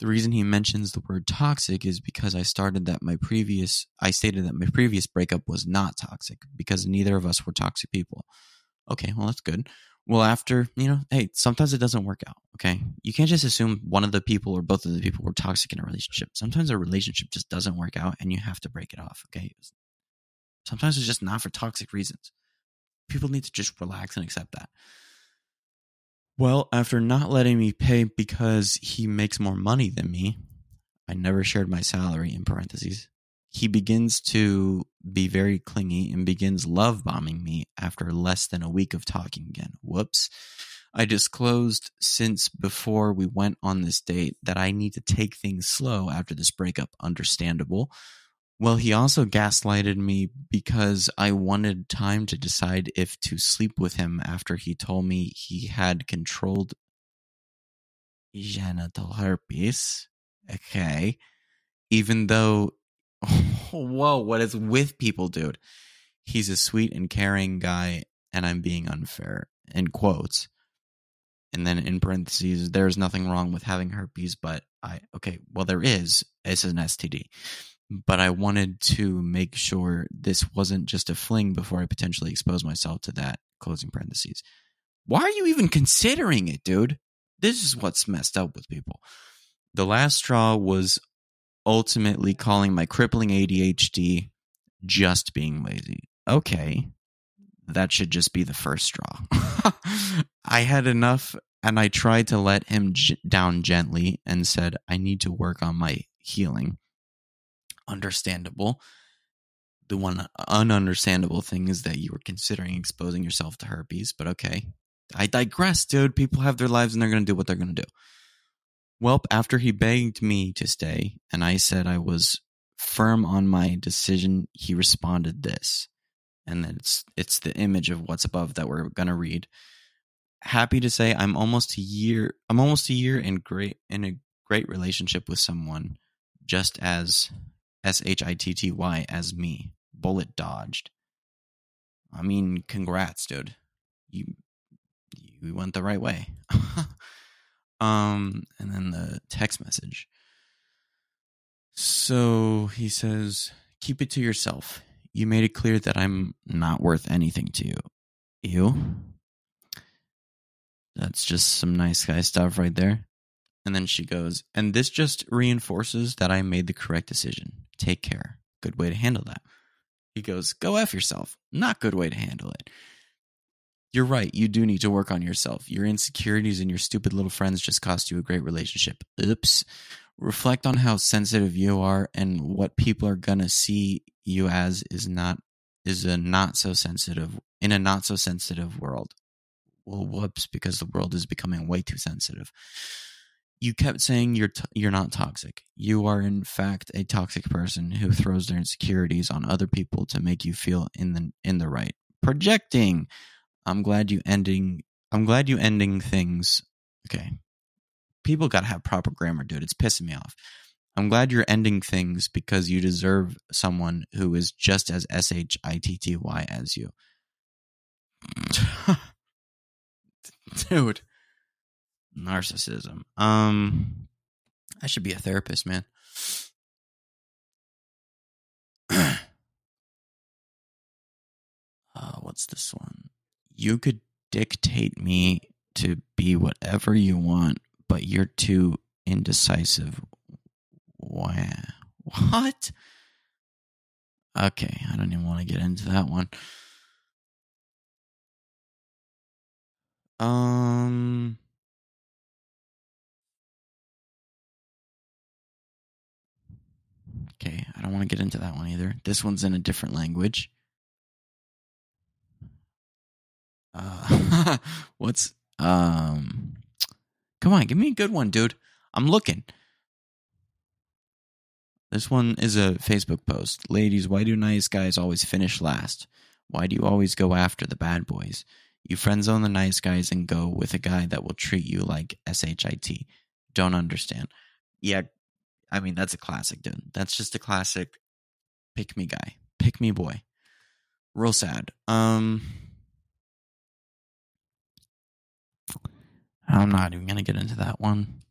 The reason he mentions the word toxic is because I started that my previous I stated that my previous breakup was not toxic because neither of us were toxic people. Okay, well that's good. Well, after, you know, hey, sometimes it doesn't work out, okay? You can't just assume one of the people or both of the people were toxic in a relationship. Sometimes a relationship just doesn't work out and you have to break it off, okay? Sometimes it's just not for toxic reasons. People need to just relax and accept that. Well, after not letting me pay because he makes more money than me, I never shared my salary in parentheses. He begins to be very clingy and begins love bombing me after less than a week of talking again. Whoops. I disclosed since before we went on this date that I need to take things slow after this breakup. Understandable. Well, he also gaslighted me because I wanted time to decide if to sleep with him after he told me he had controlled genital herpes. Okay. Even though, whoa, what is with people, dude? He's a sweet and caring guy, and I'm being unfair. In quotes. And then in parentheses, there's nothing wrong with having herpes, but I, okay, well, there is. It's an STD but I wanted to make sure this wasn't just a fling before I potentially expose myself to that. Closing parentheses. Why are you even considering it, dude? This is what's messed up with people. The last straw was ultimately calling my crippling ADHD just being lazy. Okay, that should just be the first straw. I had enough and I tried to let him j- down gently and said, I need to work on my healing understandable. The one ununderstandable thing is that you were considering exposing yourself to herpes, but okay. I digress, dude. People have their lives and they're going to do what they're going to do. Well, after he begged me to stay and I said I was firm on my decision, he responded this. And it's it's the image of what's above that we're going to read. Happy to say I'm almost a year I'm almost a year in great in a great relationship with someone just as S H I T T Y as me. Bullet dodged. I mean, congrats, dude. You you went the right way. um, and then the text message. So he says, "Keep it to yourself. You made it clear that I'm not worth anything to you." You. That's just some nice guy stuff right there. And then she goes, and this just reinforces that I made the correct decision. Take care. Good way to handle that. He goes, Go F yourself. Not good way to handle it. You're right. You do need to work on yourself. Your insecurities and your stupid little friends just cost you a great relationship. Oops. Reflect on how sensitive you are and what people are going to see you as is not is a not so sensitive in a not so sensitive world. Well, whoops, because the world is becoming way too sensitive you kept saying you're t- you're not toxic. You are in fact a toxic person who throws their insecurities on other people to make you feel in the in the right. Projecting. I'm glad you ending I'm glad you ending things. Okay. People got to have proper grammar, dude. It's pissing me off. I'm glad you're ending things because you deserve someone who is just as S H I T T Y as you. dude narcissism. Um, I should be a therapist, man. uh, what's this one? You could dictate me to be whatever you want, but you're too indecisive. Wow. What? Okay, I don't even want to get into that one. Um Okay, I don't want to get into that one either. This one's in a different language. Uh, what's um? Come on, give me a good one, dude. I'm looking. This one is a Facebook post. Ladies, why do nice guys always finish last? Why do you always go after the bad boys? You friend zone the nice guys and go with a guy that will treat you like SHIT. Don't understand. Yeah, I mean, that's a classic, dude. That's just a classic pick me guy, pick me boy. Real sad. Um, I'm not even going to get into that one.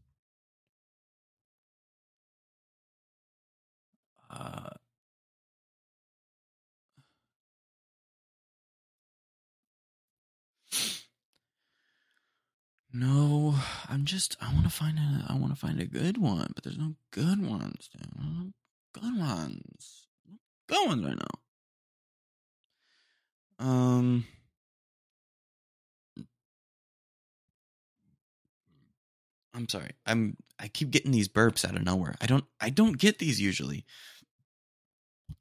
Uh, no, I'm just. I want to find a. I want to find a good one, but there's no good ones. No good ones. No good ones right now. Um. I'm sorry. I'm I keep getting these burps out of nowhere. I don't I don't get these usually.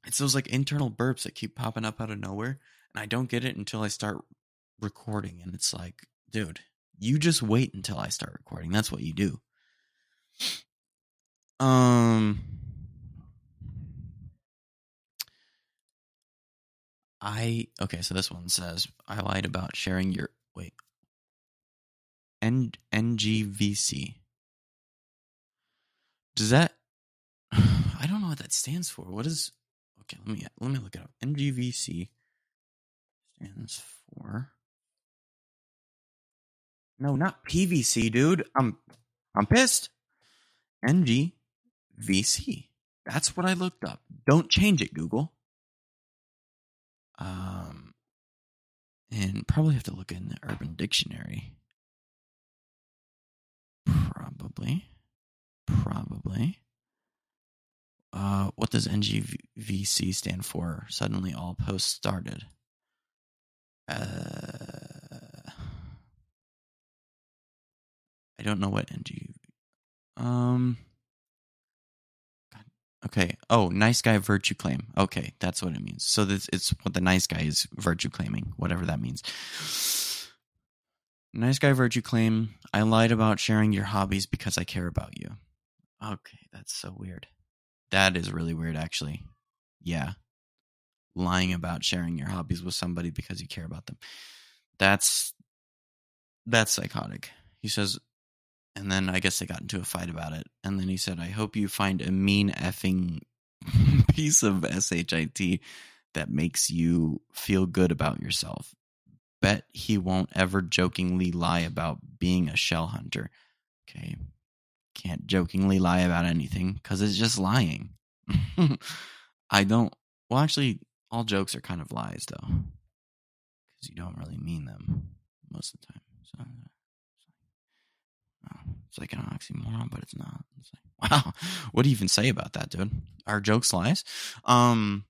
It's those like internal burps that keep popping up out of nowhere and I don't get it until I start recording and it's like, dude, you just wait until I start recording. That's what you do. Um I okay, so this one says I lied about sharing your wait. N NGVC. Does that? I don't know what that stands for. What is? Okay, let me let me look it up. NGVC stands for. No, not PVC, dude. I'm I'm pissed. NGVC. That's what I looked up. Don't change it, Google. Um, and probably have to look in the Urban Dictionary. Probably. Probably. Uh, what does NGVC stand for? Suddenly all posts started. Uh, I don't know what NG. Um. Okay. Oh, nice guy virtue claim. Okay, that's what it means. So this it's what the nice guy is virtue claiming, whatever that means. Nice guy virtue claim. I lied about sharing your hobbies because I care about you. Okay, that's so weird. That is really weird, actually. Yeah. Lying about sharing your hobbies with somebody because you care about them. That's that's psychotic. He says and then I guess they got into a fight about it. And then he said, I hope you find a mean effing piece of SHIT that makes you feel good about yourself bet he won't ever jokingly lie about being a shell hunter. Okay. Can't jokingly lie about anything because it's just lying. I don't. Well, actually, all jokes are kind of lies, though, because you don't really mean them most of the time. So, uh, it's like an oxymoron, but it's not. It's like, wow, what do you even say about that, dude? Our jokes lies? Um,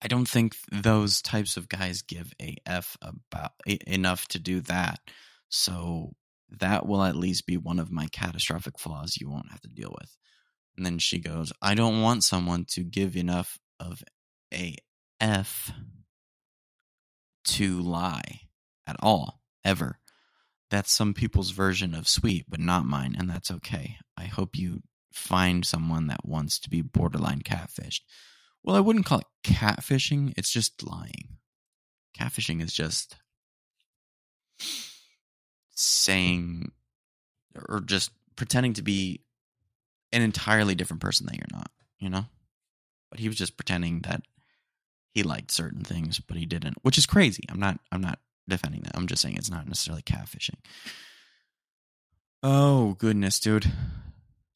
I don't think those types of guys give a f about enough to do that. So that will at least be one of my catastrophic flaws you won't have to deal with. And then she goes, I don't want someone to give enough of a f to lie at all, ever. That's some people's version of sweet, but not mine, and that's okay. I hope you find someone that wants to be borderline catfished. Well, I wouldn't call it catfishing. It's just lying. Catfishing is just saying or just pretending to be an entirely different person that you're not, you know? But he was just pretending that he liked certain things, but he didn't, which is crazy. I'm not I'm not defending that. I'm just saying it's not necessarily catfishing. Oh, goodness, dude.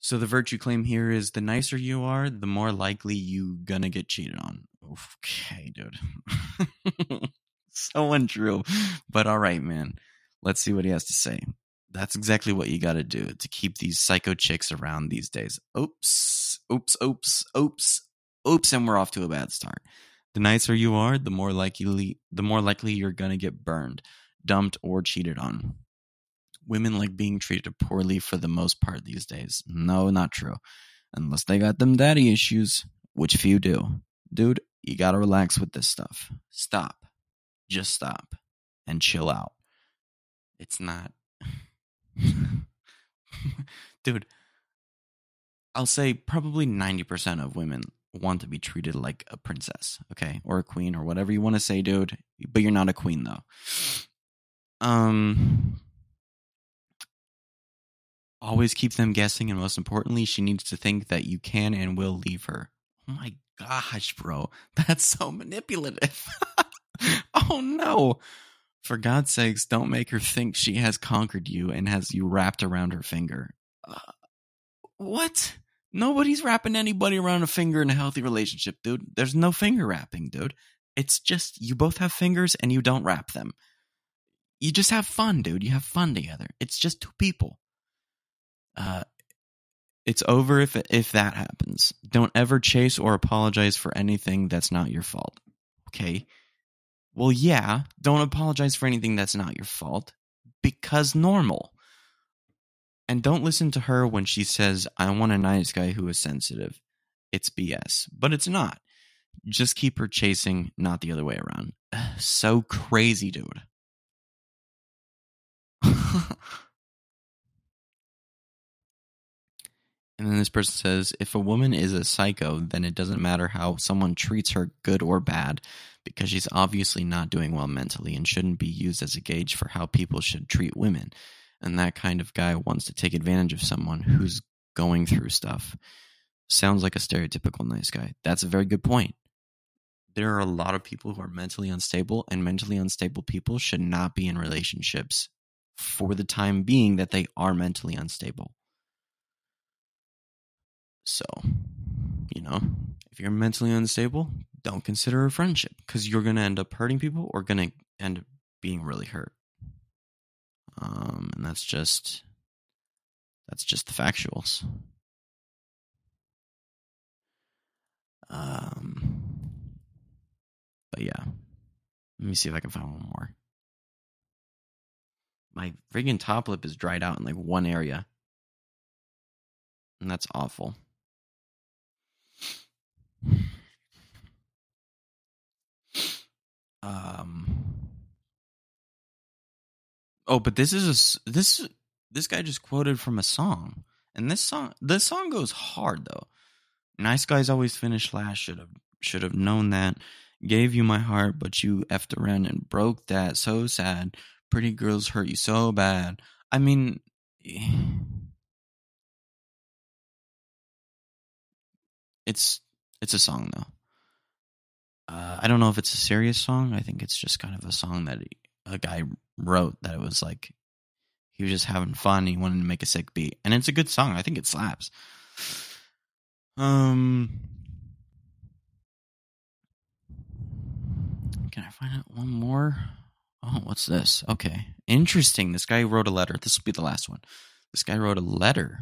So the virtue claim here is the nicer you are, the more likely you gonna get cheated on. Okay, dude. so untrue. But all right, man. Let's see what he has to say. That's exactly what you got to do to keep these psycho chicks around these days. Oops, oops, oops, oops, oops, and we're off to a bad start. The nicer you are, the more likely the more likely you're gonna get burned, dumped, or cheated on women like being treated poorly for the most part these days. No, not true. Unless they got them daddy issues, which few do. Dude, you gotta relax with this stuff. Stop. Just stop. And chill out. It's not. Dude, I'll say probably 90% of women want to be treated like a princess, okay? Or a queen or whatever you want to say, dude. But you're not a queen though. Um always keep them guessing and most importantly she needs to think that you can and will leave her oh my gosh bro that's so manipulative oh no for god's sakes don't make her think she has conquered you and has you wrapped around her finger uh, what Nobody's wrapping anybody around a finger in a healthy relationship, dude. There's no finger wrapping, dude. It's just you both have fingers and you don't wrap them. You just have fun, dude. You have fun together. It's just two people. Uh, it's over if if that happens. Don't ever chase or apologize for anything that's not your fault. Okay? Well, yeah, don't apologize for anything that's not your fault because normal. And don't listen to her when she says, I want a nice guy who is sensitive. It's BS, but it's not. Just keep her chasing, not the other way around. So crazy, dude. And then this person says, if a woman is a psycho, then it doesn't matter how someone treats her, good or bad, because she's obviously not doing well mentally and shouldn't be used as a gauge for how people should treat women. And that kind of guy wants to take advantage of someone who's going through stuff. Sounds like a stereotypical nice guy. That's a very good point. There are a lot of people who are mentally unstable, and mentally unstable people should not be in relationships for the time being that they are mentally unstable so, you know, if you're mentally unstable, don't consider a friendship because you're going to end up hurting people or going to end up being really hurt. Um, and that's just that's just the factuals. Um, but yeah, let me see if I can find one more. My friggin' top lip is dried out in like one area, and that's awful. Um. Oh, but this is a this this guy just quoted from a song, and this song this song goes hard though. Nice guys always finish last. Should have should have known that. Gave you my heart, but you effed around and broke that. So sad. Pretty girls hurt you so bad. I mean, it's it's a song though. Uh, I don't know if it's a serious song. I think it's just kind of a song that a guy wrote that it was like he was just having fun. He wanted to make a sick beat, and it's a good song. I think it slaps. Um, can I find out one more? Oh, what's this? Okay, interesting. This guy wrote a letter. This will be the last one. This guy wrote a letter.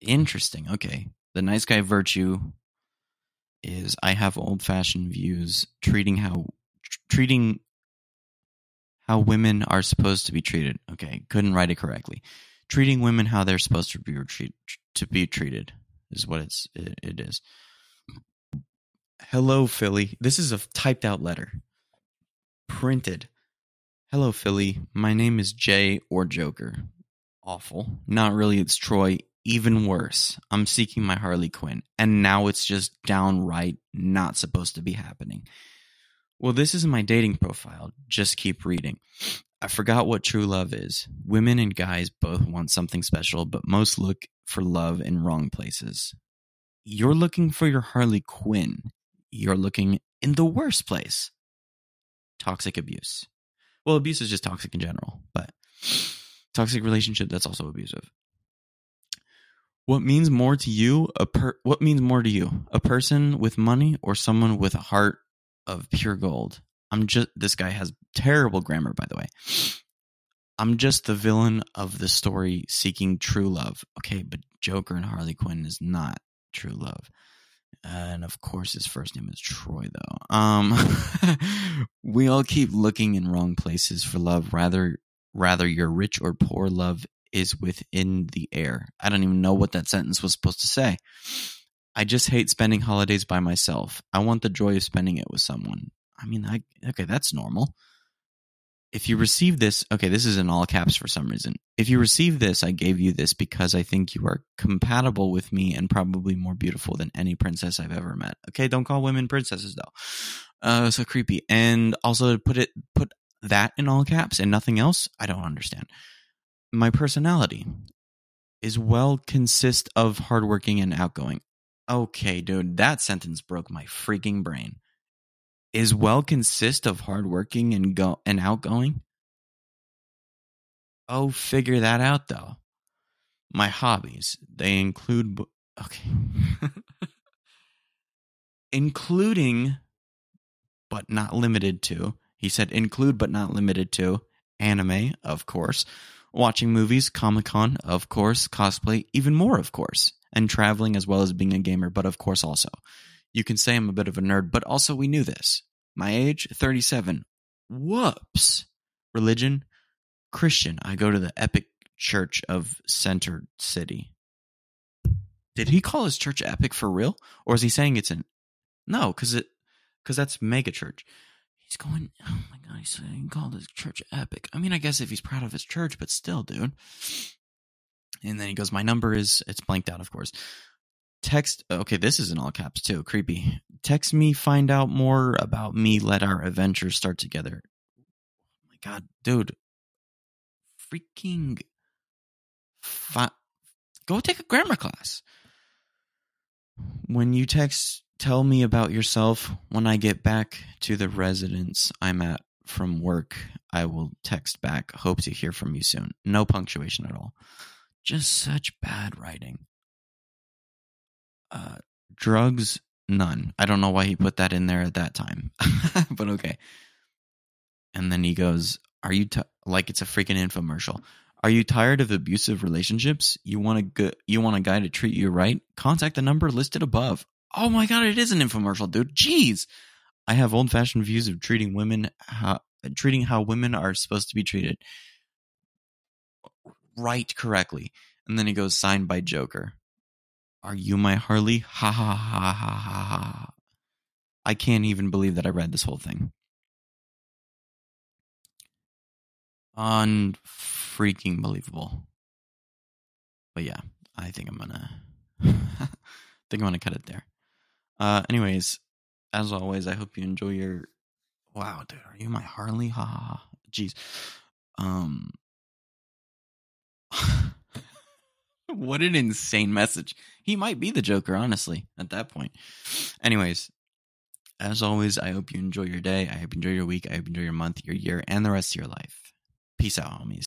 Interesting. Okay, the nice guy virtue is I have old fashioned views treating how treating how women are supposed to be treated. Okay, couldn't write it correctly. Treating women how they're supposed to be to be treated is what it's it, it is. Hello, Philly. This is a typed out letter, printed. Hello, Philly. My name is Jay or Joker. Awful. Not really. It's Troy even worse, I'm seeking my Harley Quinn, and now it's just downright not supposed to be happening. Well, this is my dating profile. Just keep reading. I forgot what true love is. Women and guys both want something special, but most look for love in wrong places. You're looking for your Harley Quinn. You're looking in the worst place. Toxic abuse. Well, abuse is just toxic in general, but toxic relationship that's also abusive. What means more to you? A per- what means more to you? A person with money or someone with a heart of pure gold? I'm just this guy has terrible grammar by the way. I'm just the villain of the story seeking true love. Okay, but Joker and Harley Quinn is not true love. And of course his first name is Troy though. Um we all keep looking in wrong places for love rather rather your rich or poor love is within the air. I don't even know what that sentence was supposed to say. I just hate spending holidays by myself. I want the joy of spending it with someone. I mean, I, okay, that's normal. If you receive this, okay, this is in all caps for some reason. If you receive this, I gave you this because I think you are compatible with me and probably more beautiful than any princess I've ever met. Okay, don't call women princesses though. Uh, so creepy. And also put it, put that in all caps and nothing else. I don't understand my personality is well consist of hardworking and outgoing. Okay, dude, that sentence broke my freaking brain. Is well consist of hardworking and go and outgoing? Oh, figure that out though. My hobbies, they include Okay. including but not limited to. He said include but not limited to anime, of course, watching movies, Comic Con, of course, cosplay, even more, of course, and traveling as well as being a gamer, but of course also. You can say I'm a bit of a nerd, but also we knew this. My age, 37. Whoops. Religion, Christian. I go to the Epic Church of Center City. Did he call his church Epic for real? Or is he saying it's an. No, because it. Because that's mega church. He's going, oh my god, he's saying he called his church epic. I mean, I guess if he's proud of his church, but still, dude. And then he goes, my number is, it's blanked out, of course. Text, okay, this is in all caps too, creepy. Text me, find out more about me, let our adventures start together. Oh my god, dude. Freaking. Fi- go take a grammar class. When you text tell me about yourself when I get back to the residence I'm at from work. I will text back. Hope to hear from you soon. No punctuation at all. Just such bad writing. Uh, drugs, none. I don't know why he put that in there at that time, but okay. And then he goes, "Are you t- like it's a freaking infomercial? Are you tired of abusive relationships? You want a good, you want a guy to treat you right? Contact the number listed above. Oh my god, it is an infomercial, dude. Jeez. I have old fashioned views of treating women how treating how women are supposed to be treated. Right correctly. And then he goes signed by Joker. Are you my Harley? Ha ha ha ha ha ha. I can't even believe that I read this whole thing. Unfreaking believable. But yeah, I think I'm gonna think I'm gonna cut it there. Uh, anyways, as always, I hope you enjoy your. Wow, dude, are you my Harley? Ha ha ha. Jeez. Um. what an insane message. He might be the Joker, honestly, at that point. Anyways, as always, I hope you enjoy your day. I hope you enjoy your week. I hope you enjoy your month, your year, and the rest of your life. Peace out, homies.